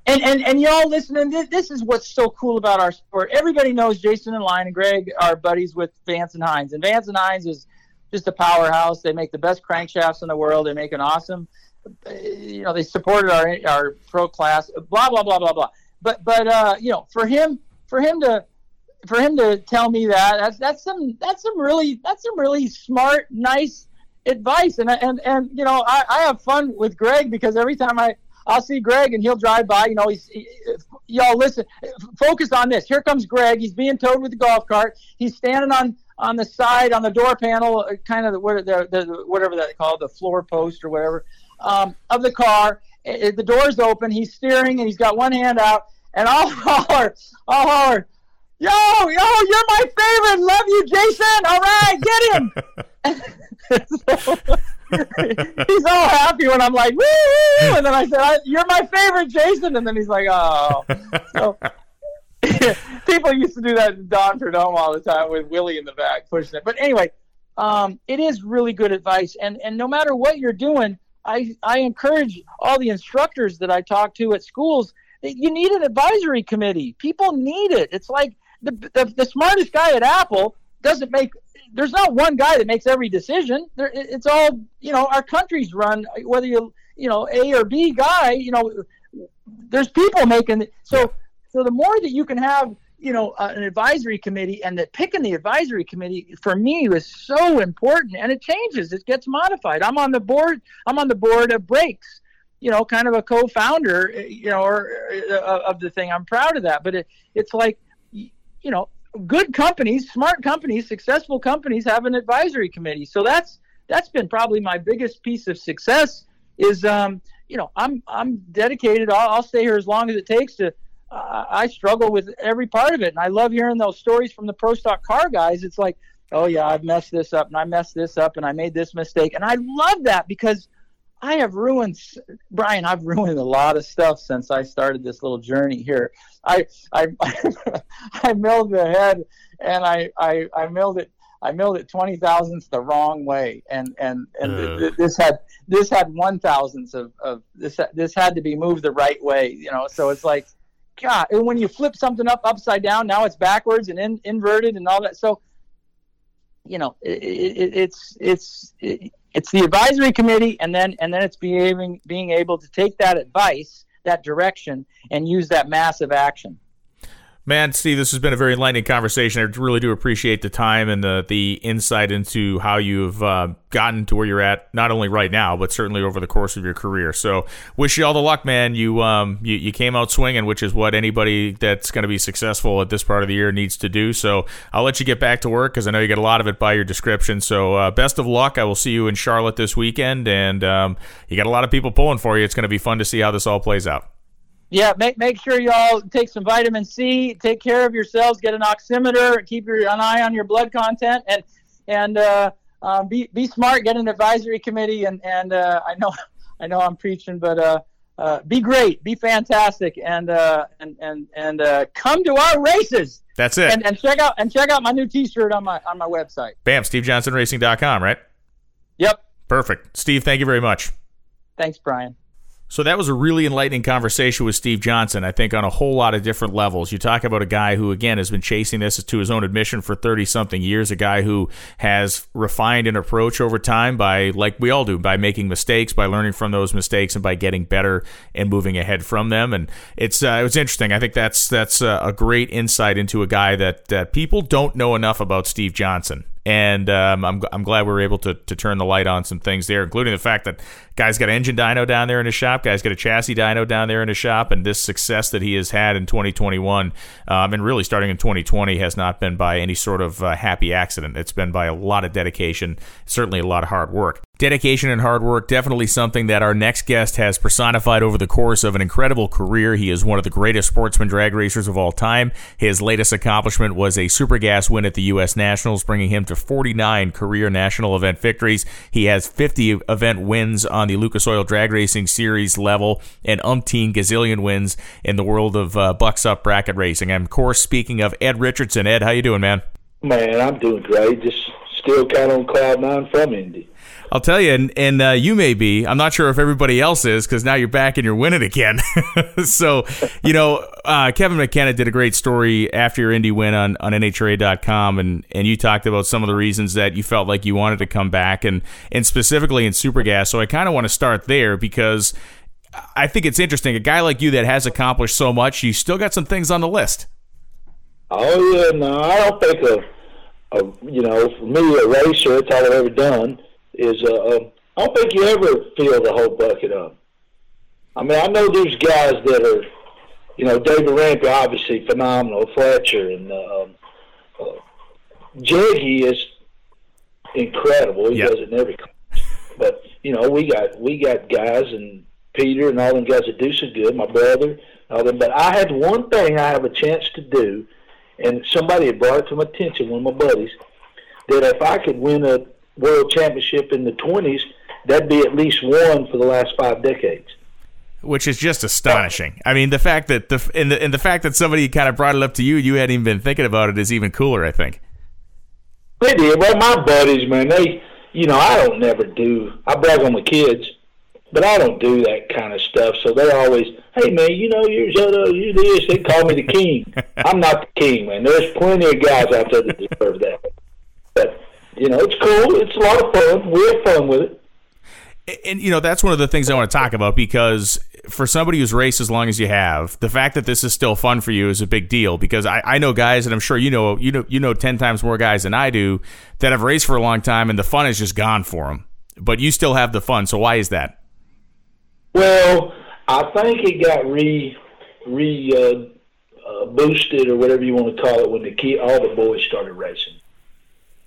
and and and y'all listening, this, this is what's so cool about our sport. Everybody knows Jason and Line and Greg are buddies with Vance and Hines, and Vance and Hines is just a powerhouse. They make the best crankshafts in the world. They make an awesome, you know, they supported our our pro class. Blah blah blah blah blah. But but uh, you know, for him for him to for him to tell me that that's that's some that's some really that's some really smart, nice advice. And and and you know, I, I have fun with Greg because every time I I'll see Greg and he'll drive by. You know, he's he, y'all listen, focus on this. Here comes Greg. He's being towed with the golf cart. He's standing on on the side on the door panel, uh, kind of the, the, the whatever that called the floor post or whatever um, of the car. It, the door's open. He's steering and he's got one hand out. And I'll holler, I'll holler, yo, yo, you're my favorite. Love you, Jason. All right, get him. so, he's all happy when I'm like, woo! And then I said, "You're my favorite, Jason." And then he's like, "Oh." So, people used to do that in Don Prudhomme all the time with Willie in the back pushing it. But anyway, um, it is really good advice. And and no matter what you're doing, I I encourage all the instructors that I talk to at schools. that You need an advisory committee. People need it. It's like the, the, the smartest guy at Apple doesn't make there's not one guy that makes every decision. There, it's all you know. Our country's run whether you you know A or B guy. You know, there's people making. So so the more that you can have you know uh, an advisory committee and that picking the advisory committee for me was so important and it changes it gets modified i'm on the board i'm on the board of Breaks. you know kind of a co-founder you know or, uh, of the thing i'm proud of that but it, it's like you know good companies, smart companies, successful companies have an advisory committee. So that's that's been probably my biggest piece of success. Is um, you know I'm I'm dedicated. I'll, I'll stay here as long as it takes to. I struggle with every part of it, and I love hearing those stories from the pro stock car guys. It's like, oh yeah, I've messed this up, and I messed this up, and I made this mistake, and I love that because I have ruined, Brian. I've ruined a lot of stuff since I started this little journey here. I I I milled the head, and I I, I milled it. I milled it twenty thousandths the wrong way, and and and uh. th- this had this had one thousandths of, of this this had to be moved the right way, you know. So it's like, God, and when you flip something up upside down, now it's backwards and in, inverted and all that. So, you know, it, it, it's it's it, it's the advisory committee, and then and then it's being being able to take that advice, that direction, and use that massive action. Man, Steve, this has been a very enlightening conversation. I really do appreciate the time and the the insight into how you've uh, gotten to where you're at, not only right now, but certainly over the course of your career. So, wish you all the luck, man. You um you, you came out swinging, which is what anybody that's going to be successful at this part of the year needs to do. So, I'll let you get back to work because I know you get a lot of it by your description. So, uh, best of luck. I will see you in Charlotte this weekend, and um, you got a lot of people pulling for you. It's going to be fun to see how this all plays out yeah, make make sure y'all take some vitamin C, take care of yourselves, get an oximeter, keep your an eye on your blood content, and and uh, um, be be smart, get an advisory committee, and and uh, I know I know I'm preaching, but uh, uh, be great, be fantastic, and uh, and and and uh, come to our races. That's it. And, and check out and check out my new T-shirt on my on my website. Bam, SteveJohnsonRacing.com, right? Yep. Perfect, Steve. Thank you very much. Thanks, Brian. So that was a really enlightening conversation with Steve Johnson, I think, on a whole lot of different levels. You talk about a guy who, again, has been chasing this to his own admission for 30 something years, a guy who has refined an approach over time by, like we all do, by making mistakes, by learning from those mistakes, and by getting better and moving ahead from them. And it's uh, it's interesting. I think that's that's uh, a great insight into a guy that, that people don't know enough about Steve Johnson and um, I'm, I'm glad we were able to, to turn the light on some things there, including the fact that guy's got engine dyno down there in his shop, guy's got a chassis dyno down there in his shop, and this success that he has had in 2021 um, and really starting in 2020 has not been by any sort of uh, happy accident. It's been by a lot of dedication, certainly a lot of hard work. Dedication and hard work, definitely something that our next guest has personified over the course of an incredible career. He is one of the greatest sportsman drag racers of all time. His latest accomplishment was a super gas win at the U.S. Nationals, bringing him to 49 career national event victories. He has 50 event wins on the Lucas Oil Drag Racing Series level and umpteen gazillion wins in the world of uh, Bucks Up bracket racing. I'm, of course, speaking of Ed Richardson. Ed, how you doing, man? Man, I'm doing great. Just still kind of on cloud nine from Indy. I'll tell you, and, and uh, you may be. I'm not sure if everybody else is because now you're back and you're winning again. so, you know, uh, Kevin McKenna did a great story after your Indy win on, on NHRA.com, and, and you talked about some of the reasons that you felt like you wanted to come back, and, and specifically in Supergas. So I kind of want to start there because I think it's interesting. A guy like you that has accomplished so much, you still got some things on the list. Oh, yeah, no, I don't think a, a you know, for me, a racer, it's all I've ever done is uh, um, I don't think you ever fill the whole bucket up. I mean, I know these guys that are, you know, David Rampy, obviously phenomenal, Fletcher, and uh, um, uh, Jeggie is incredible. He yep. does it in every class. But you know, we got we got guys and Peter and all them guys that do so good. My brother, all them. But I had one thing I have a chance to do, and somebody had brought it to my attention. One of my buddies that if I could win a world championship in the 20s, that'd be at least one for the last five decades. Which is just astonishing. I mean, the fact that the and the, and the fact that somebody kind of brought it up to you, you hadn't even been thinking about it, is even cooler. I think. They did. Well, my buddies, man, they, you know, I don't never do. I brag on my kids, but I don't do that kind of stuff. So they always, hey man, you know, you're Zoto, you this. They call me the king. I'm not the king, man. There's plenty of guys out there that deserve that. But you know, it's cool. It's a lot of fun. We have fun with it. And, you know, that's one of the things I want to talk about because for somebody who's raced as long as you have, the fact that this is still fun for you is a big deal because I, I know guys, and I'm sure you know, you know, you know, 10 times more guys than I do that have raced for a long time and the fun is just gone for them. But you still have the fun. So why is that? Well, I think it got re, re, uh, uh, boosted or whatever you want to call it when the key, all the boys started racing.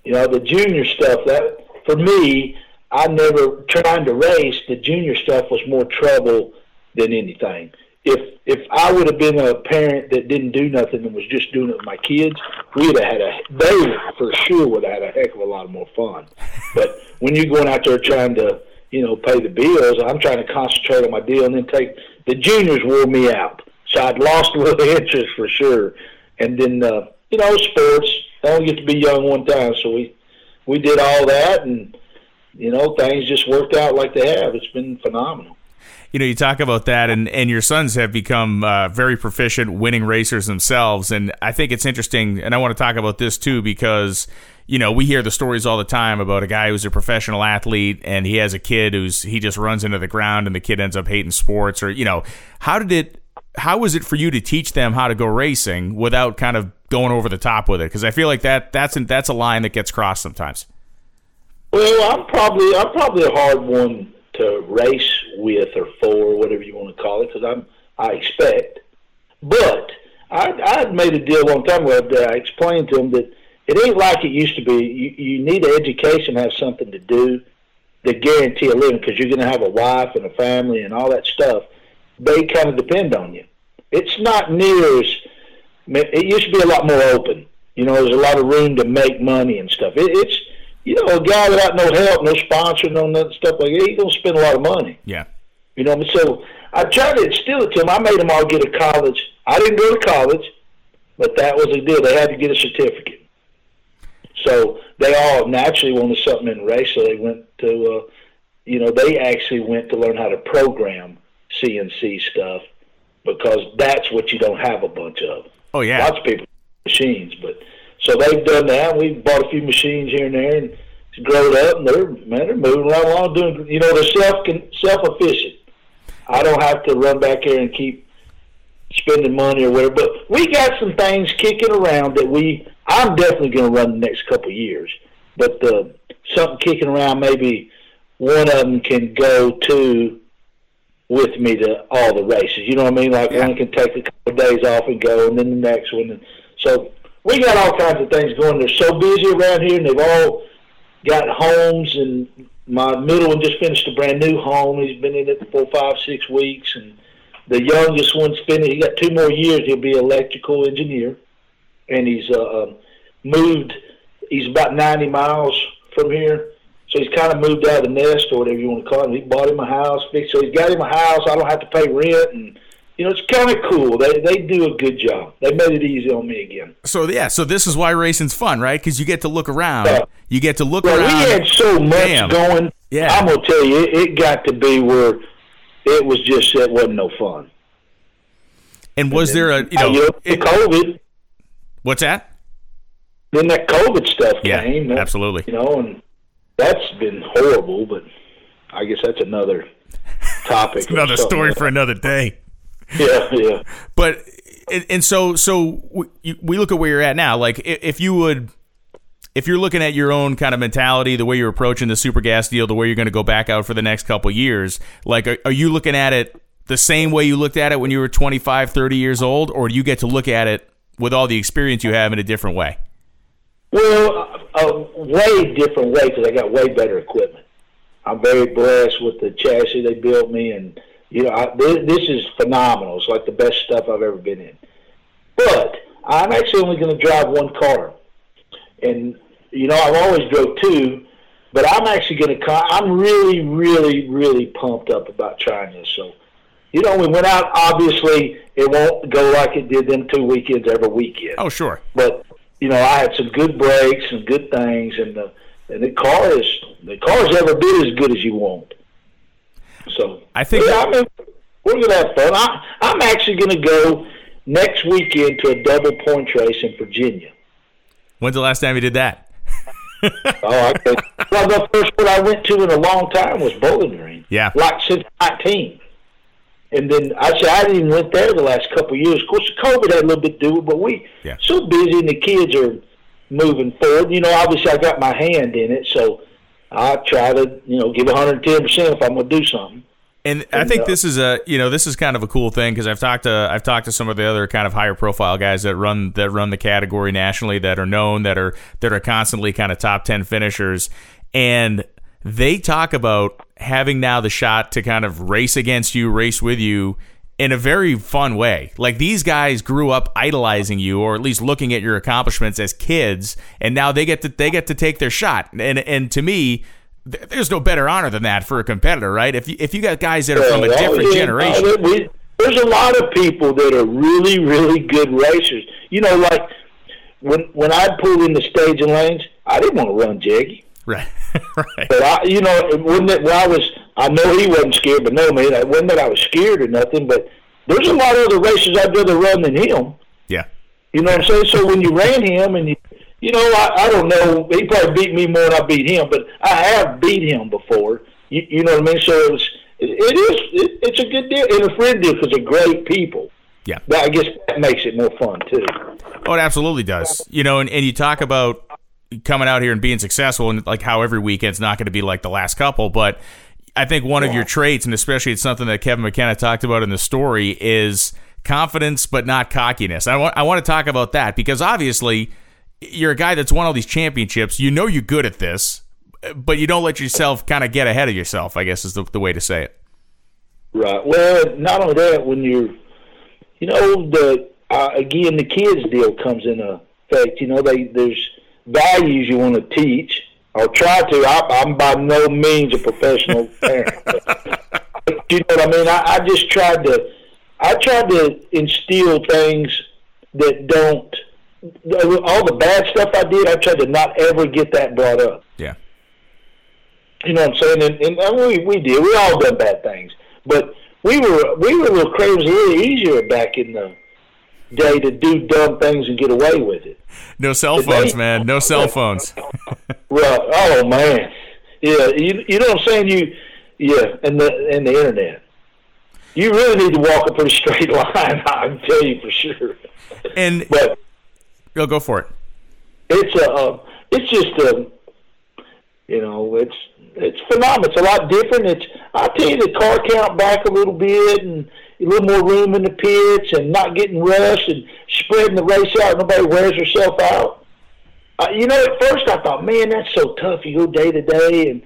You know, the junior stuff that for me, I never trying to race. The junior stuff was more trouble than anything. If if I would have been a parent that didn't do nothing and was just doing it with my kids, we'd have had a they for sure would have had a heck of a lot more fun. But when you're going out there trying to you know pay the bills, I'm trying to concentrate on my deal and then take the juniors wore me out. So I'd lost a little interest for sure. And then uh, you know sports I only get to be young one time, so we we did all that, and you know things just worked out like they have. It's been phenomenal. You know, you talk about that, and, and your sons have become uh, very proficient winning racers themselves. And I think it's interesting, and I want to talk about this too because you know, we hear the stories all the time about a guy who's a professional athlete and he has a kid who's he just runs into the ground and the kid ends up hating sports or you know, how did it how was it for you to teach them how to go racing without kind of going over the top with it? Because I feel like that that's that's a line that gets crossed sometimes. Well, I'm probably I'm probably a hard one to race with or for, whatever you want to call it, because I'm I expect. But I I made a deal a long time where I explained to them that it ain't like it used to be. You, you need an education, have something to do to guarantee a living because you're going to have a wife and a family and all that stuff. They kind of depend on you. It's not near as it used to be a lot more open. You know, there's a lot of room to make money and stuff. It, it's you know, a guy without no help, no sponsor, no nothing stuff like that, he's gonna spend a lot of money. Yeah. You know, so I tried to instill it to them. I made them all get a college. I didn't go to college, but that was the deal. They had to get a certificate. So they all naturally wanted something in race, so they went to, uh, you know, they actually went to learn how to program CNC stuff because that's what you don't have a bunch of. Oh yeah, lots of people machines, but so they've done that. We bought a few machines here and there, and grown up, and they're man, they're moving right along, doing you know they're self self efficient. I don't have to run back here and keep spending money or whatever. But we got some things kicking around that we I'm definitely going to run the next couple of years. But the something kicking around, maybe one of them can go to with me to all the races. You know what I mean? Like yeah. one can take a couple of days off and go, and then the next one. And so we got all kinds of things going. They're so busy around here, and they've all got homes. And my middle one just finished a brand new home. He's been in it for five, six weeks, and the youngest one's finished. He got two more years. He'll be electrical engineer and he's uh, um, moved. He's about 90 miles from here, so he's kind of moved out of the nest or whatever you want to call it. He bought him a house, so he's got him a house. I don't have to pay rent, and you know it's kind of cool. They they do a good job. They made it easy on me again. So yeah, so this is why racing's fun, right? Because you get to look around. You get to look well, around. We had so much Damn. going. Yeah, I'm gonna tell you, it, it got to be where it was just it wasn't no fun. And was and then, there a you know, know it, COVID? What's that? Then that COVID stuff yeah, came. That, absolutely. You know, and that's been horrible, but I guess that's another topic. another story for another day. Yeah, yeah. But and so so we look at where you're at now. Like if you would if you're looking at your own kind of mentality, the way you're approaching the super gas deal, the way you're going to go back out for the next couple years, like are, are, you looking at it the same way you looked at it when you were 25, 30 years old, or do you get to look at it with all the experience you have in a different way? Well, a, a way different way because I got way better equipment. I'm very blessed with the chassis they built me, and you know I, this, this is phenomenal. It's like the best stuff I've ever been in. But I'm actually only going to drive one car, and you know I've always drove two, but I'm actually going to. I'm really, really, really pumped up about trying this. So you know, we went out. Obviously, it won't go like it did them two weekends every weekend. Oh, sure. But you know, I had some good breaks and good things, and the and the car is the car is every bit as good as you want. So I think yeah, I mean, we're gonna have fun. I, I'm actually gonna go next weekend to a double point race in Virginia. When's the last time you did that? oh, I. Well, the first one I went to in a long time was Bowling Green. Yeah, like since nineteen. And then I said I didn't even went there the last couple of years. Of course, COVID had a little bit to do with, it, but we yeah. so busy and the kids are moving forward. You know, obviously I got my hand in it, so I try to you know give 110 percent if I'm going to do something. And, I think uh, this is a you know this is kind of a cool thing because I've talked to I've talked to some of the other kind of higher profile guys that run that run the category nationally that are known that are that are constantly kind of top ten finishers, and they talk about having now the shot to kind of race against you, race with you in a very fun way. Like these guys grew up idolizing you or at least looking at your accomplishments as kids and now they get to they get to take their shot. And and to me there's no better honor than that for a competitor, right? If you, if you got guys that are from a different generation. We, there's a lot of people that are really, really good racers. You know, like when when I pulled in the staging lanes, I didn't want to run Jeggie. Right, right. But I, you know, it wasn't that when I was, I know he wasn't scared, but no, man, it wasn't that I was scared or nothing. But there's a lot of other races I'd rather run than him. Yeah. You know what I'm saying? So when you ran him, and you, you know, I, I don't know, he probably beat me more than I beat him, but I have beat him before. You, you know what I mean? So it was, it, it is, it, it's a good deal, and a friend deal because they're great people. Yeah. That, I guess that makes it more fun too. Oh, it absolutely does. You know, and, and you talk about coming out here and being successful, and like how every weekend's not going to be like the last couple, but I think one of your traits, and especially it's something that Kevin McKenna talked about in the story, is confidence but not cockiness. I want I want to talk about that because obviously you're a guy that's won all these championships. You know you're good at this, but you don't let yourself kind of get ahead of yourself. I guess is the, the way to say it. Right. Well, not only that, when you're, you know, the uh, again the kids deal comes into effect. You know, they there's values you want to teach or try to. I, I'm by no means a professional parent. But, you know what I mean? I, I just tried to, I tried to instill things that don't. All the bad stuff I did, I tried to not ever get that brought up. Yeah. You know what I'm saying? And, and, and we we did. We all done bad things, but we were we were a little crazy. A little easier back in the day to do dumb things and get away with it. No cell phones, man. No cell phones. Right? Oh man, yeah. You you know what I'm saying? You yeah, and the and the internet. You really need to walk a pretty straight line. I can tell you for sure. And But you'll go for it. it's a uh, it's just a you know it's it's phenomenal. It's a lot different. It's I tell you the car count back a little bit and a little more room in the pits and not getting rushed and spreading the race out. Nobody wears herself out. Uh, you know, at first I thought, man, that's so tough. You go day to day, and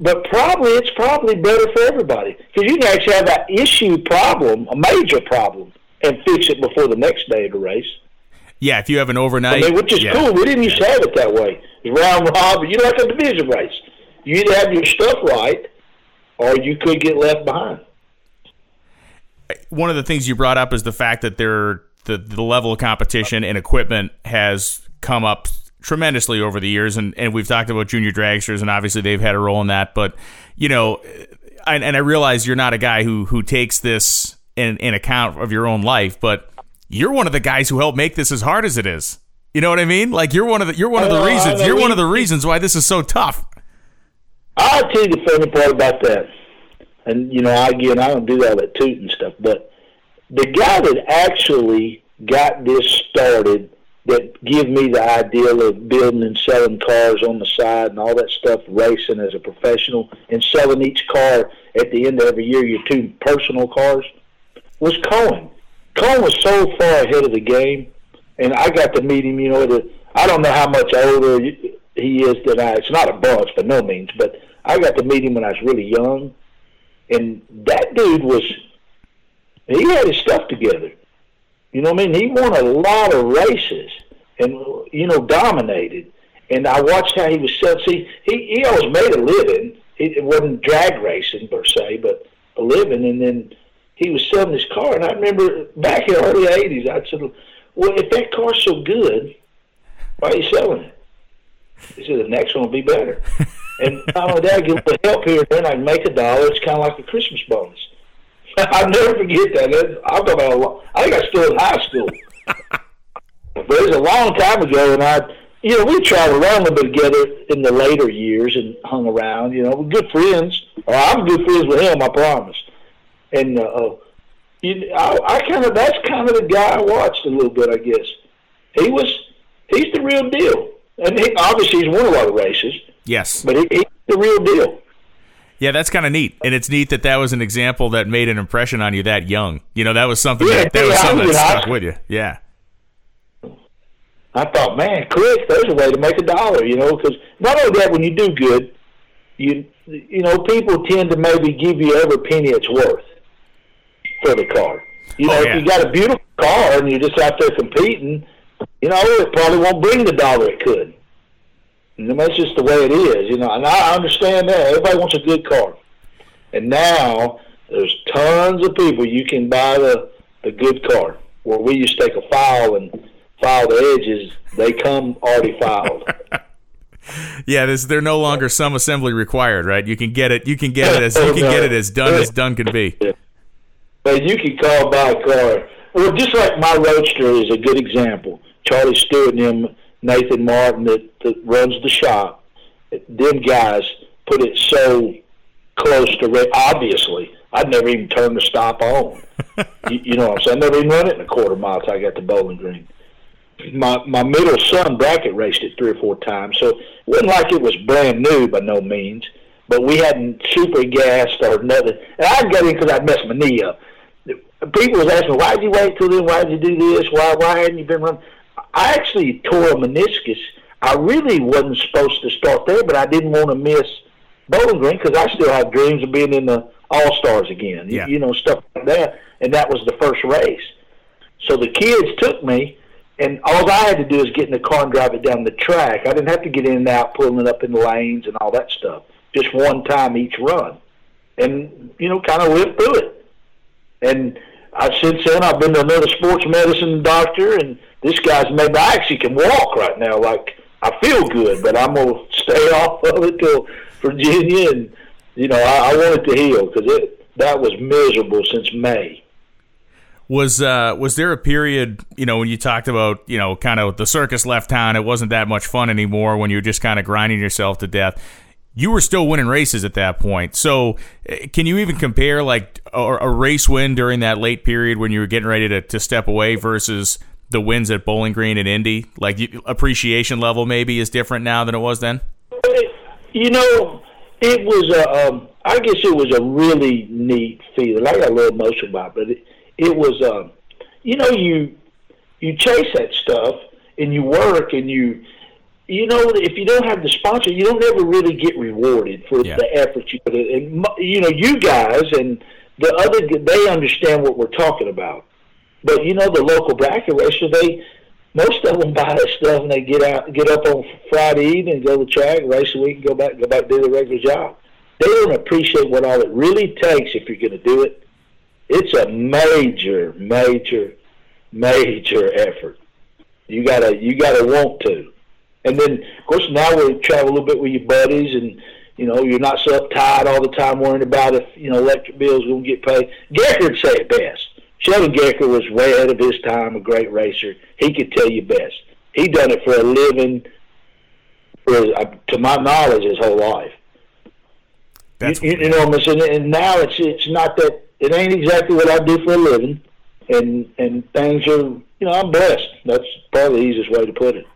but probably it's probably better for everybody because you can actually have that issue problem, a major problem, and fix it before the next day of the race. Yeah, if you have an overnight, I mean, which is yeah. cool. We didn't used to have it that way. It's round robin. You know, like a division race. You either have your stuff right, or you could get left behind. One of the things you brought up is the fact that there the the level of competition and equipment has come up tremendously over the years. And, and we've talked about junior dragsters and obviously they've had a role in that. But you know and, and I realize you're not a guy who who takes this in, in account of your own life but you're one of the guys who helped make this as hard as it is. You know what I mean? Like you're one of the you're one of the Uh, reasons you're one of the reasons why this is so tough. I'll tell you the funny part about that. And, you know, again, I don't do all that tooting stuff, but the guy that actually got this started, that gave me the idea of building and selling cars on the side and all that stuff, racing as a professional, and selling each car at the end of every year, your two personal cars, was Cohen. Cohen was so far ahead of the game, and I got to meet him, you know, the, I don't know how much older he is than I. It's not a bunch, by no means, but I got to meet him when I was really young, and that dude was. He had his stuff together. You know what I mean? He won a lot of races, and you know dominated. And I watched how he was selling. See, he he always made a living. It, it wasn't drag racing per se, but a living. And then he was selling his car. And I remember back in the early '80s, I said, "Well, if that car's so good, why are you selling it?" He said, "The next one will be better." and not only that, I get a little help here and then. I make a dollar. It's kind of like a Christmas bonus. I'll never forget that. I'm talking about. a lo- I think I was still in high school, but it was a long time ago, and I, you know, we traveled around a little bit together in the later years and hung around. You know, we're good friends. Or I'm good friends with him. I promise. And uh, uh, you, I, I kind of that's kind of the guy I watched a little bit. I guess he was. He's the real deal, and he, obviously he's won a lot of races, yes but he's the real deal. Yeah, that's kind of neat, and it's neat that that was an example that made an impression on you that young. You know, that was something Yeah, that, that was yeah, something that was stuck with you. Yeah, I thought, man, quick, there's a way to make a dollar, you know, because not only that, when you do good, you you know, people tend to maybe give you every penny it's worth for the car. You oh, know, Oh, yeah. if you got a beautiful car and you're just out there competing, you know, it probably won't bring the dollar it could. And that's just the way it is, you know. And I understand that everybody wants a good car, and now there's tons of people you can buy the the good car. Where we used to take a file and file the edges, they come already filed. yeah, this they're no longer some assembly required, right? You can get it. You can get it as you can get it as done as done can be. But you can call by a car. Well, just like my roadster is a good example. Charlie Stewart and him, Nathan Martin that, that runs the shop. Them guys put it so close to red. Obviously, I'd never even turn the stop on. you, you know what I'm saying? I never even run it in a quarter mile till I got to Bowling Green. My my middle son bracket raced it three or four times, so it wasn't like it was brand new by no means. But we hadn't super gassed or nothing. And I got in because I messed my knee up. People was asking, why did you wait till then? Why did you do this? Why why hadn't you been running? I actually tore a meniscus. I really wasn't supposed to start there, but I didn't want to miss Bowling Green because I still have dreams of being in the All Stars again. Yeah. You know, stuff like that. And that was the first race. So the kids took me, and all I had to do is get in the car and drive it down the track. I didn't have to get in and out, pulling it up in the lanes and all that stuff. Just one time each run, and you know, kind of live through it. And I, since then, I've been to another sports medicine doctor, and this guy's maybe. I actually can walk right now. Like I feel good, but I'm gonna stay off of it till Virginia, and you know, I, I want it to heal because it that was miserable since May. Was uh, was there a period, you know, when you talked about, you know, kind of the circus left town, it wasn't that much fun anymore when you were just kind of grinding yourself to death. You were still winning races at that point. So, eh, can you even compare like a, a race win during that late period when you were getting ready to, to step away versus the wins at Bowling Green and Indy? Like appreciation level maybe is different now than it was then. You know, it was a. Um, I guess it was a really neat feeling. I got a little emotional about it, but it, it was. Um, you know, you you chase that stuff and you work and you. You know, if you don't have the sponsor, you don't ever really get rewarded for Yeah. the effort you put in. And you know, you guys and the other, they understand what we're talking about. But you know, the local bracket racer, they most of them buy that stuff and they get out, get up on Friday evening, go to the track, race a week, and go back, go back do their regular job. They don't appreciate what all it really takes if you're going to do it. It's a major, major, major effort. You gotta, you gotta want to. And then, of course, now we travel a little bit with your buddies, and you know, you're not so uptight all the time worrying about if you know electric bills going to get paid. Gecker would say it best. Gecker was way ahead of his time, a great racer. He could tell you best. He done it for a living, for uh, to my knowledge, his whole life. That's you, you know what I'm saying? And now it's it's not that it ain't exactly what I do for a living, and and things are you know I'm blessed. That's probably the easiest way to put it.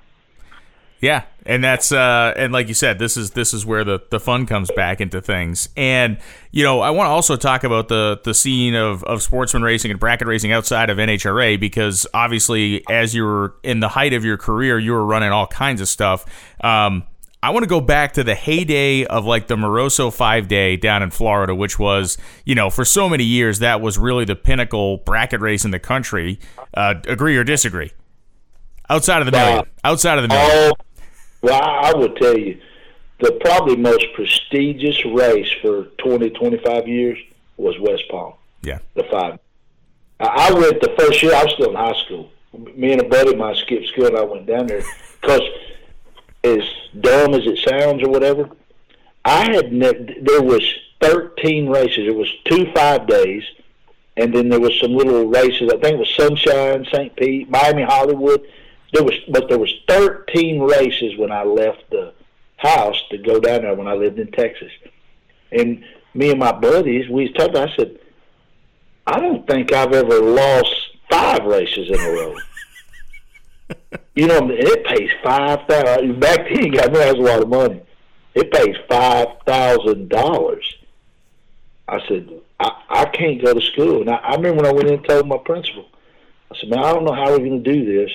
Yeah, and that's uh, and like you said, this is this is where the, the fun comes back into things. And you know, I want to also talk about the the scene of, of sportsman racing and bracket racing outside of NHRA because obviously, as you were in the height of your career, you were running all kinds of stuff. Um, I want to go back to the heyday of like the Moroso five day down in Florida, which was, you know, for so many years, that was really the pinnacle bracket race in the country. Uh, agree or disagree? Outside of the million, outside of the million. Oh, well, I I would tell you, the probably most prestigious race for 20, 25 years was West Palm, Yeah. the five. I I went the first year, I was still in high school. Me and a buddy of mine skipped school, and I went down there because, as dumb as it sounds or whatever, I had ne- there was 13 races. It was two five days, and then there was some little races. I think it was Sunshine, St. Pete, Miami, Hollywood. There was, but there was 13 races when I left the house to go down there when I lived in Texas. And me and my buddies, we was talking. I said, I don't think I've ever lost five races in a row. you know, it pays five thousand. Back then, I know that's a lot of money. It pays five thousand dollars. I said, I, I can't go to school. And I, I remember when I went in and told my principal, I said, man, I don't know how we're going to do this.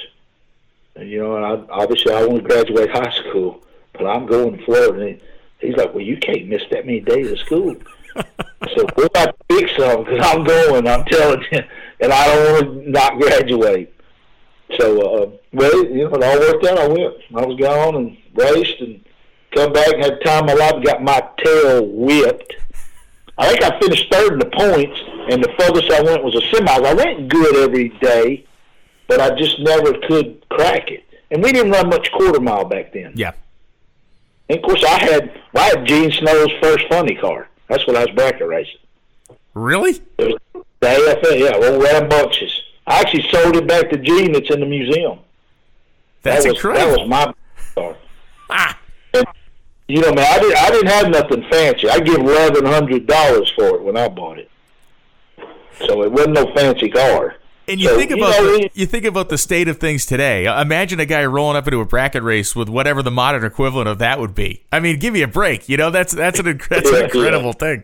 You know, I, obviously I want to graduate high school, but I'm going to Florida. And he, he's like, well, you can't miss that many days of school. so we're about to fix something because I'm going, I'm telling you, and I don't want to not graduate. So, uh, well, you know, it all worked out. I went. I was gone and raced and come back and had time of my life. Got my tail whipped. I think I finished third in the points, and the furthest I went was a semi. I went good every day, but I just never could crack it. And we didn't run much quarter mile back then. Yeah. And of course, I had I had Gene Snow's first funny car. That's when I was bracket racing. Really? It was the AFA, yeah, old rambunctious. I actually sold it back to Gene. It's in the museum. That's that was, incredible. That was my car. Ah, And, you know, man, I didn't I didn't have nothing fancy. I gave eleven hundred dollars for it when I bought it. So it wasn't no fancy car. And you So, think you about know, the, you think about the state of things today. Uh, Imagine a guy rolling up into a bracket race with whatever the modern equivalent of that would be. I mean, give me a break. You know, that's that's an that's Yeah, an yeah. incredible thing.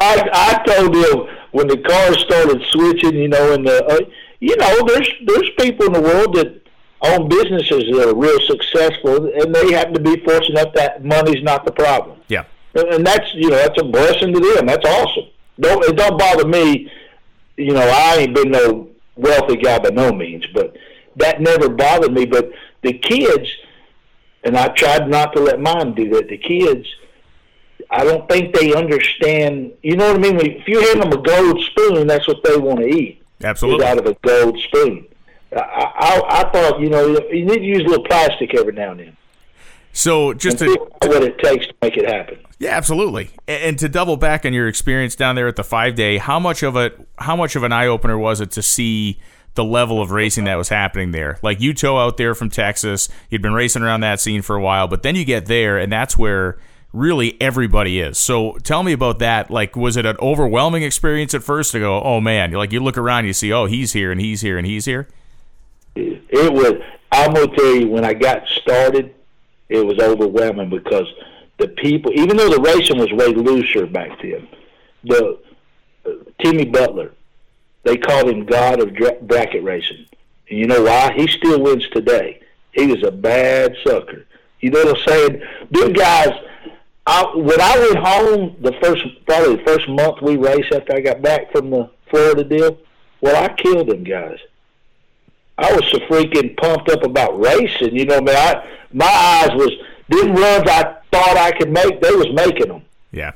I I told him when the cars started switching, you know, and the uh, you know, there's there's people in the world that own businesses that are real successful, and they happen to be fortunate enough that money's not the problem. Yeah. And and that's you know that's a blessing to them. That's awesome. Don't it don't bother me. You know I ain't been no wealthy guy by no means, but that never bothered me. But the kids, and I tried not to let mine do that. The kids, I don't think they understand. You know what I mean? If you hand them a gold spoon, that's what they want to eat. Absolutely. out of a gold spoon. I, I I thought you know you need to use a little plastic every now and then. So just to what it takes to make it happen. Yeah, absolutely. And, and to double back on your experience down there at the five day, how much of a how much of an eye opener was it to see the level of racing that was happening there? Like you tow out there from Texas, you'd been racing around that scene for a while, but then you get there, and that's where really everybody is. So tell me about that. Like, was it an overwhelming experience at first to go, oh man, like you look around, you see, oh he's here and he's here and he's here. it was I'm gonna tell you when I got started, it was overwhelming because the people, even though the racing was way looser back then, the uh, Timmy Butler, they called him God of dra- bracket racing, and you know why? He still wins today. He was a bad sucker. You know what I'm saying? Them guys. I, when I went home, the first probably the first month we raced after I got back from the Florida deal, well, I killed them guys. I was so freaking pumped up about racing. You know, man, I, my eyes was them runs I thought I could make. They was making them. Yeah.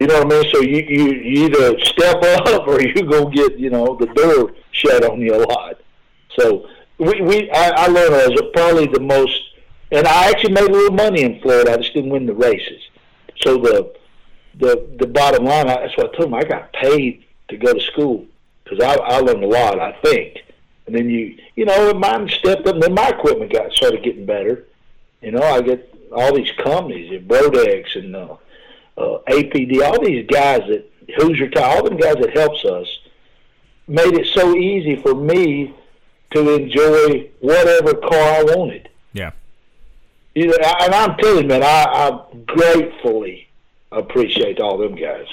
You know what I mean? So you you, you either step up or you go get you know the door shut on you a lot. So we we I, I learned as probably the most, and I actually made a little money in Florida. I just didn't win the races. So the the the bottom line, I- that's what I told him. I got paid to go to school because I I learned a lot. I think, and then you you know mine stepped up. And then my equipment got started getting better. You know, I get all these companies, and Brodix and uh, uh, APD, all these guys that Hoosier Tire, all them guys that helps us, made it so easy for me to enjoy whatever car I wanted. Yeah. You know, and I'm telling you, man, I, I gratefully appreciate all them guys.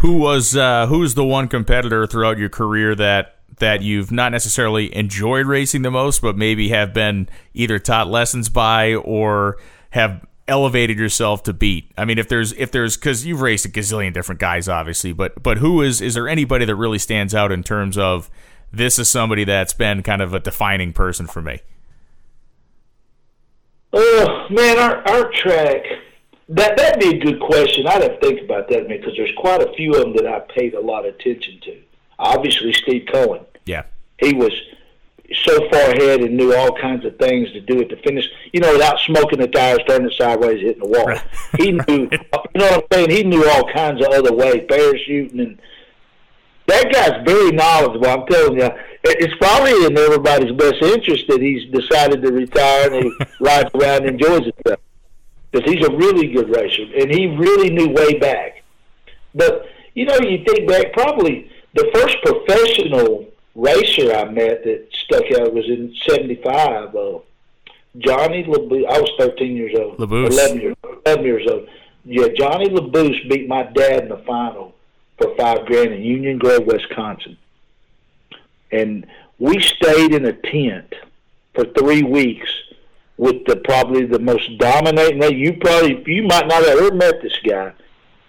Who was uh, who's the one competitor throughout your career that that you've not necessarily enjoyed racing the most, but maybe have been either taught lessons by or have elevated yourself to beat? I mean, if there's if there's because you've raced a gazillion different guys, obviously, but but who is is there anybody that really stands out in terms of this is somebody that's been kind of a defining person for me? Oh man, our our track. That that'd be a good question. I'd have to think about that, because there's quite a few of them that I paid a lot of attention to. Obviously, Steve Cohen. Yeah, He was so far ahead and knew all kinds of things to do at the finish. You know, without smoking the tires, turning sideways, hitting the wall. He knew. You know what I'm saying? He knew all kinds of other ways, parachuting and. That guy's very knowledgeable. I'm telling you, it's probably in everybody's best interest that he's decided to retire and he rides around and enjoys himself because he's a really good racer and he really knew way back. But you know, you think back, probably the first professional racer I met that stuck out was in '75. Uh, Johnny LeBouse. I was 13 years old. LeBouse. 11 years, 11 years old. Yeah, Johnny LeBouse beat my dad in the final for five grand in Union Grove, Wisconsin. And we stayed in a tent for three weeks with the probably the most dominating. You probably you might not have ever met this guy,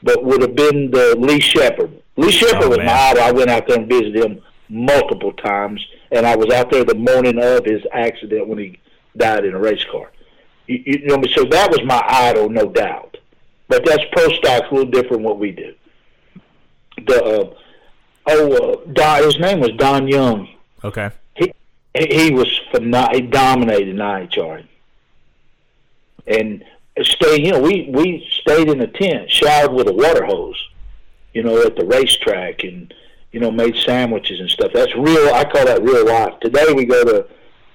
but would have been the Lee Shepherd. Lee Shepherd Oh, was man. my idol. I went out there and visited him multiple times, and I was out there the morning of his accident when he died in a race car. You, you know, so that was my idol, no doubt. But that's pro stock's a little different what we do. The uh, oh, uh, Don, his name was Don Young okay, he he was phenom- he dominated in IHR, and stay. You know, we we stayed in a tent, showered with a water hose. You know, at the racetrack, and you know, made sandwiches and stuff. That's real. I call that real life. Today we go to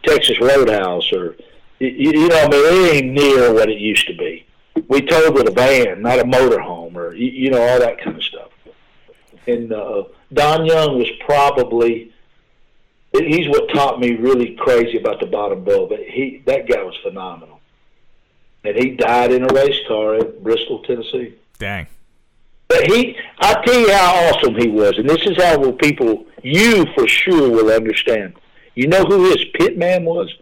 Texas Roadhouse, or you, you know, I mean, it ain't near what it used to be. We towed with a van, not a motorhome, or you, you know, all that kind of stuff. And uh, Don Young was probably he's what taught me really crazy about the bottom bill. But he that guy was phenomenal, and he died in a race car in Bristol, Tennessee. Dang. But he, I tell you how awesome he was, and this is how will people you for sure will understand. You know who his pitman was?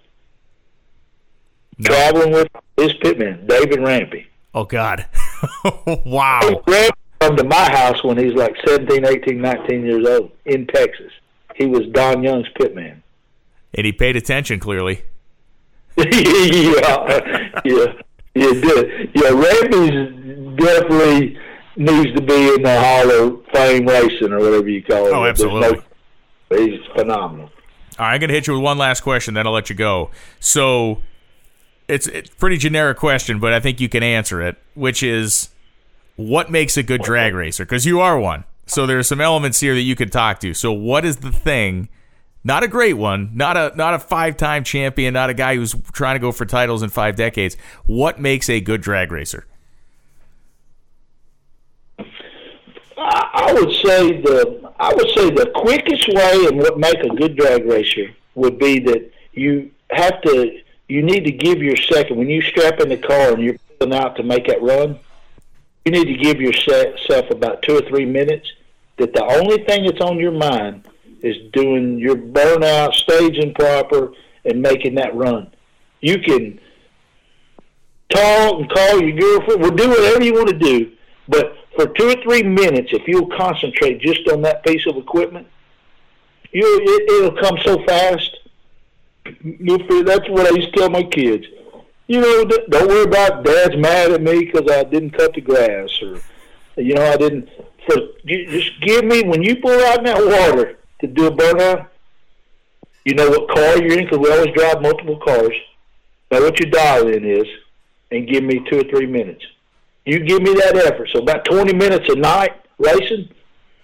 No. Traveling with his pitman, David Rampy. Oh God. wow. Rampy come to my house when he's like 17, 18, 19 years old in Texas. He was Don Young's pitman. And he paid attention clearly. yeah, yeah, yeah, did. Yeah, Rampy's definitely needs to be in the Hall of Fame racing or whatever you call it. Oh, absolutely. No, he's phenomenal. All right, I'm going to hit you with one last question, then I'll let you go. So it's it's a pretty generic question, but I think you can answer it, which is what makes a good drag racer? Because you are one. So there's some elements here that you could talk to. So what is the thing? Not a great one, not a not a five-time champion, not a guy who's trying to go for titles in five decades. What makes a good drag racer? I would say the I would say the quickest way and what make a good drag racer would be that you have to you need to give your second when you strap in the car and you're pulling out to make that run. You need to give yourself about two or three minutes. That the only thing that's on your mind is doing your burnout, staging proper, and making that run. You can talk and call your girlfriend. We'll do whatever you want to do, but for two or three minutes, if you'll concentrate just on that piece of equipment, you it, it'll come so fast. That's what I used to tell my kids. You know, don't worry about Dad's mad at me because I didn't cut the grass, or you know, I didn't. For just give me when you pull out in that water to do a burnout. You know what car you're in because we always drive multiple cars. Know what your dial in is, and give me two or three minutes you give me that effort. So about 20 minutes a night racing,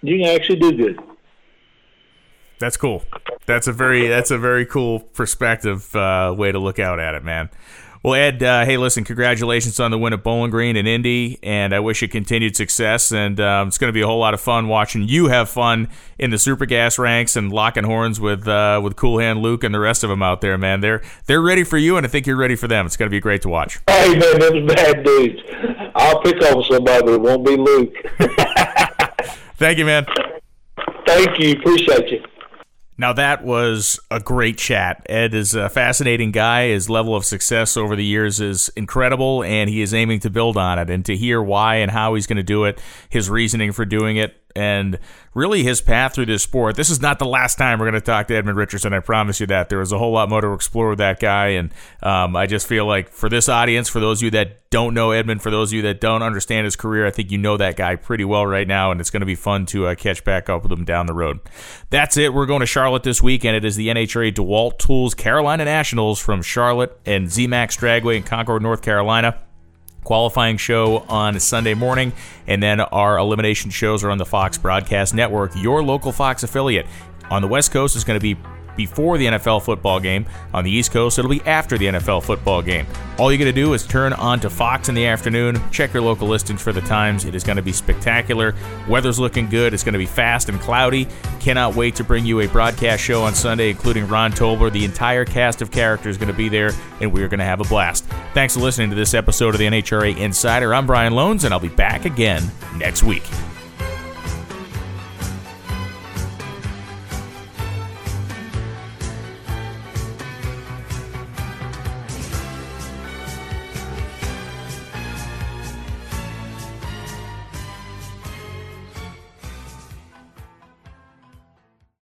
you can actually do good. That's cool. That's a very that's a very cool perspective uh, way to look out at it, man. Well, Ed, uh, hey, listen, congratulations on the win at Bowling Green and Indy, and I wish you continued success. And um, it's going to be a whole lot of fun watching you have fun in the Super Gas ranks and locking horns with uh, with Cool Hand Luke and the rest of them out there, man. They're they're ready for you, and I think you're ready for them. It's going to be great to watch. Hey, man, those bad dudes. I'll pick on somebody, but it won't be Luke. Thank you, man. Thank you. Appreciate you. Now that was a great chat. Ed is a fascinating guy. His level of success over the years is incredible, and he is aiming to build on it. And to hear why and how he's going to do it, his reasoning for doing it, and really his path through this sport. This is not the last time we're going to talk to Edmund Richardson. I promise you that. There was a whole lot more to explore with that guy, and um, I just feel like for this audience, for those of you that don't know Edmund, for those of you that don't understand his career, I think you know that guy pretty well right now, and it's going to be fun to uh, catch back up with him down the road. That's it. We're going to Charlotte this weekend. it is the NHRA DeWalt Tools Carolina Nationals from Charlotte and ZMAX Dragway in Concord, North Carolina qualifying show on Sunday morning, and then our elimination shows are on the Fox Broadcast Network, your local Fox affiliate. On the West Coast is going to be before the NFL football game. On the East Coast, it'll be after the NFL football game. All you got to do is turn on to Fox in the afternoon, check your local listings for the times. It is going to be spectacular. Weather's looking good. It's going to be fast and cloudy. Cannot wait to bring you a broadcast show on Sunday, including Ron Tobler. The entire cast of characters is going to be there, and we're going to have a blast. Thanks for listening to this episode of the NHRA Insider. I'm Brian Lohnes, and I'll be back again next week.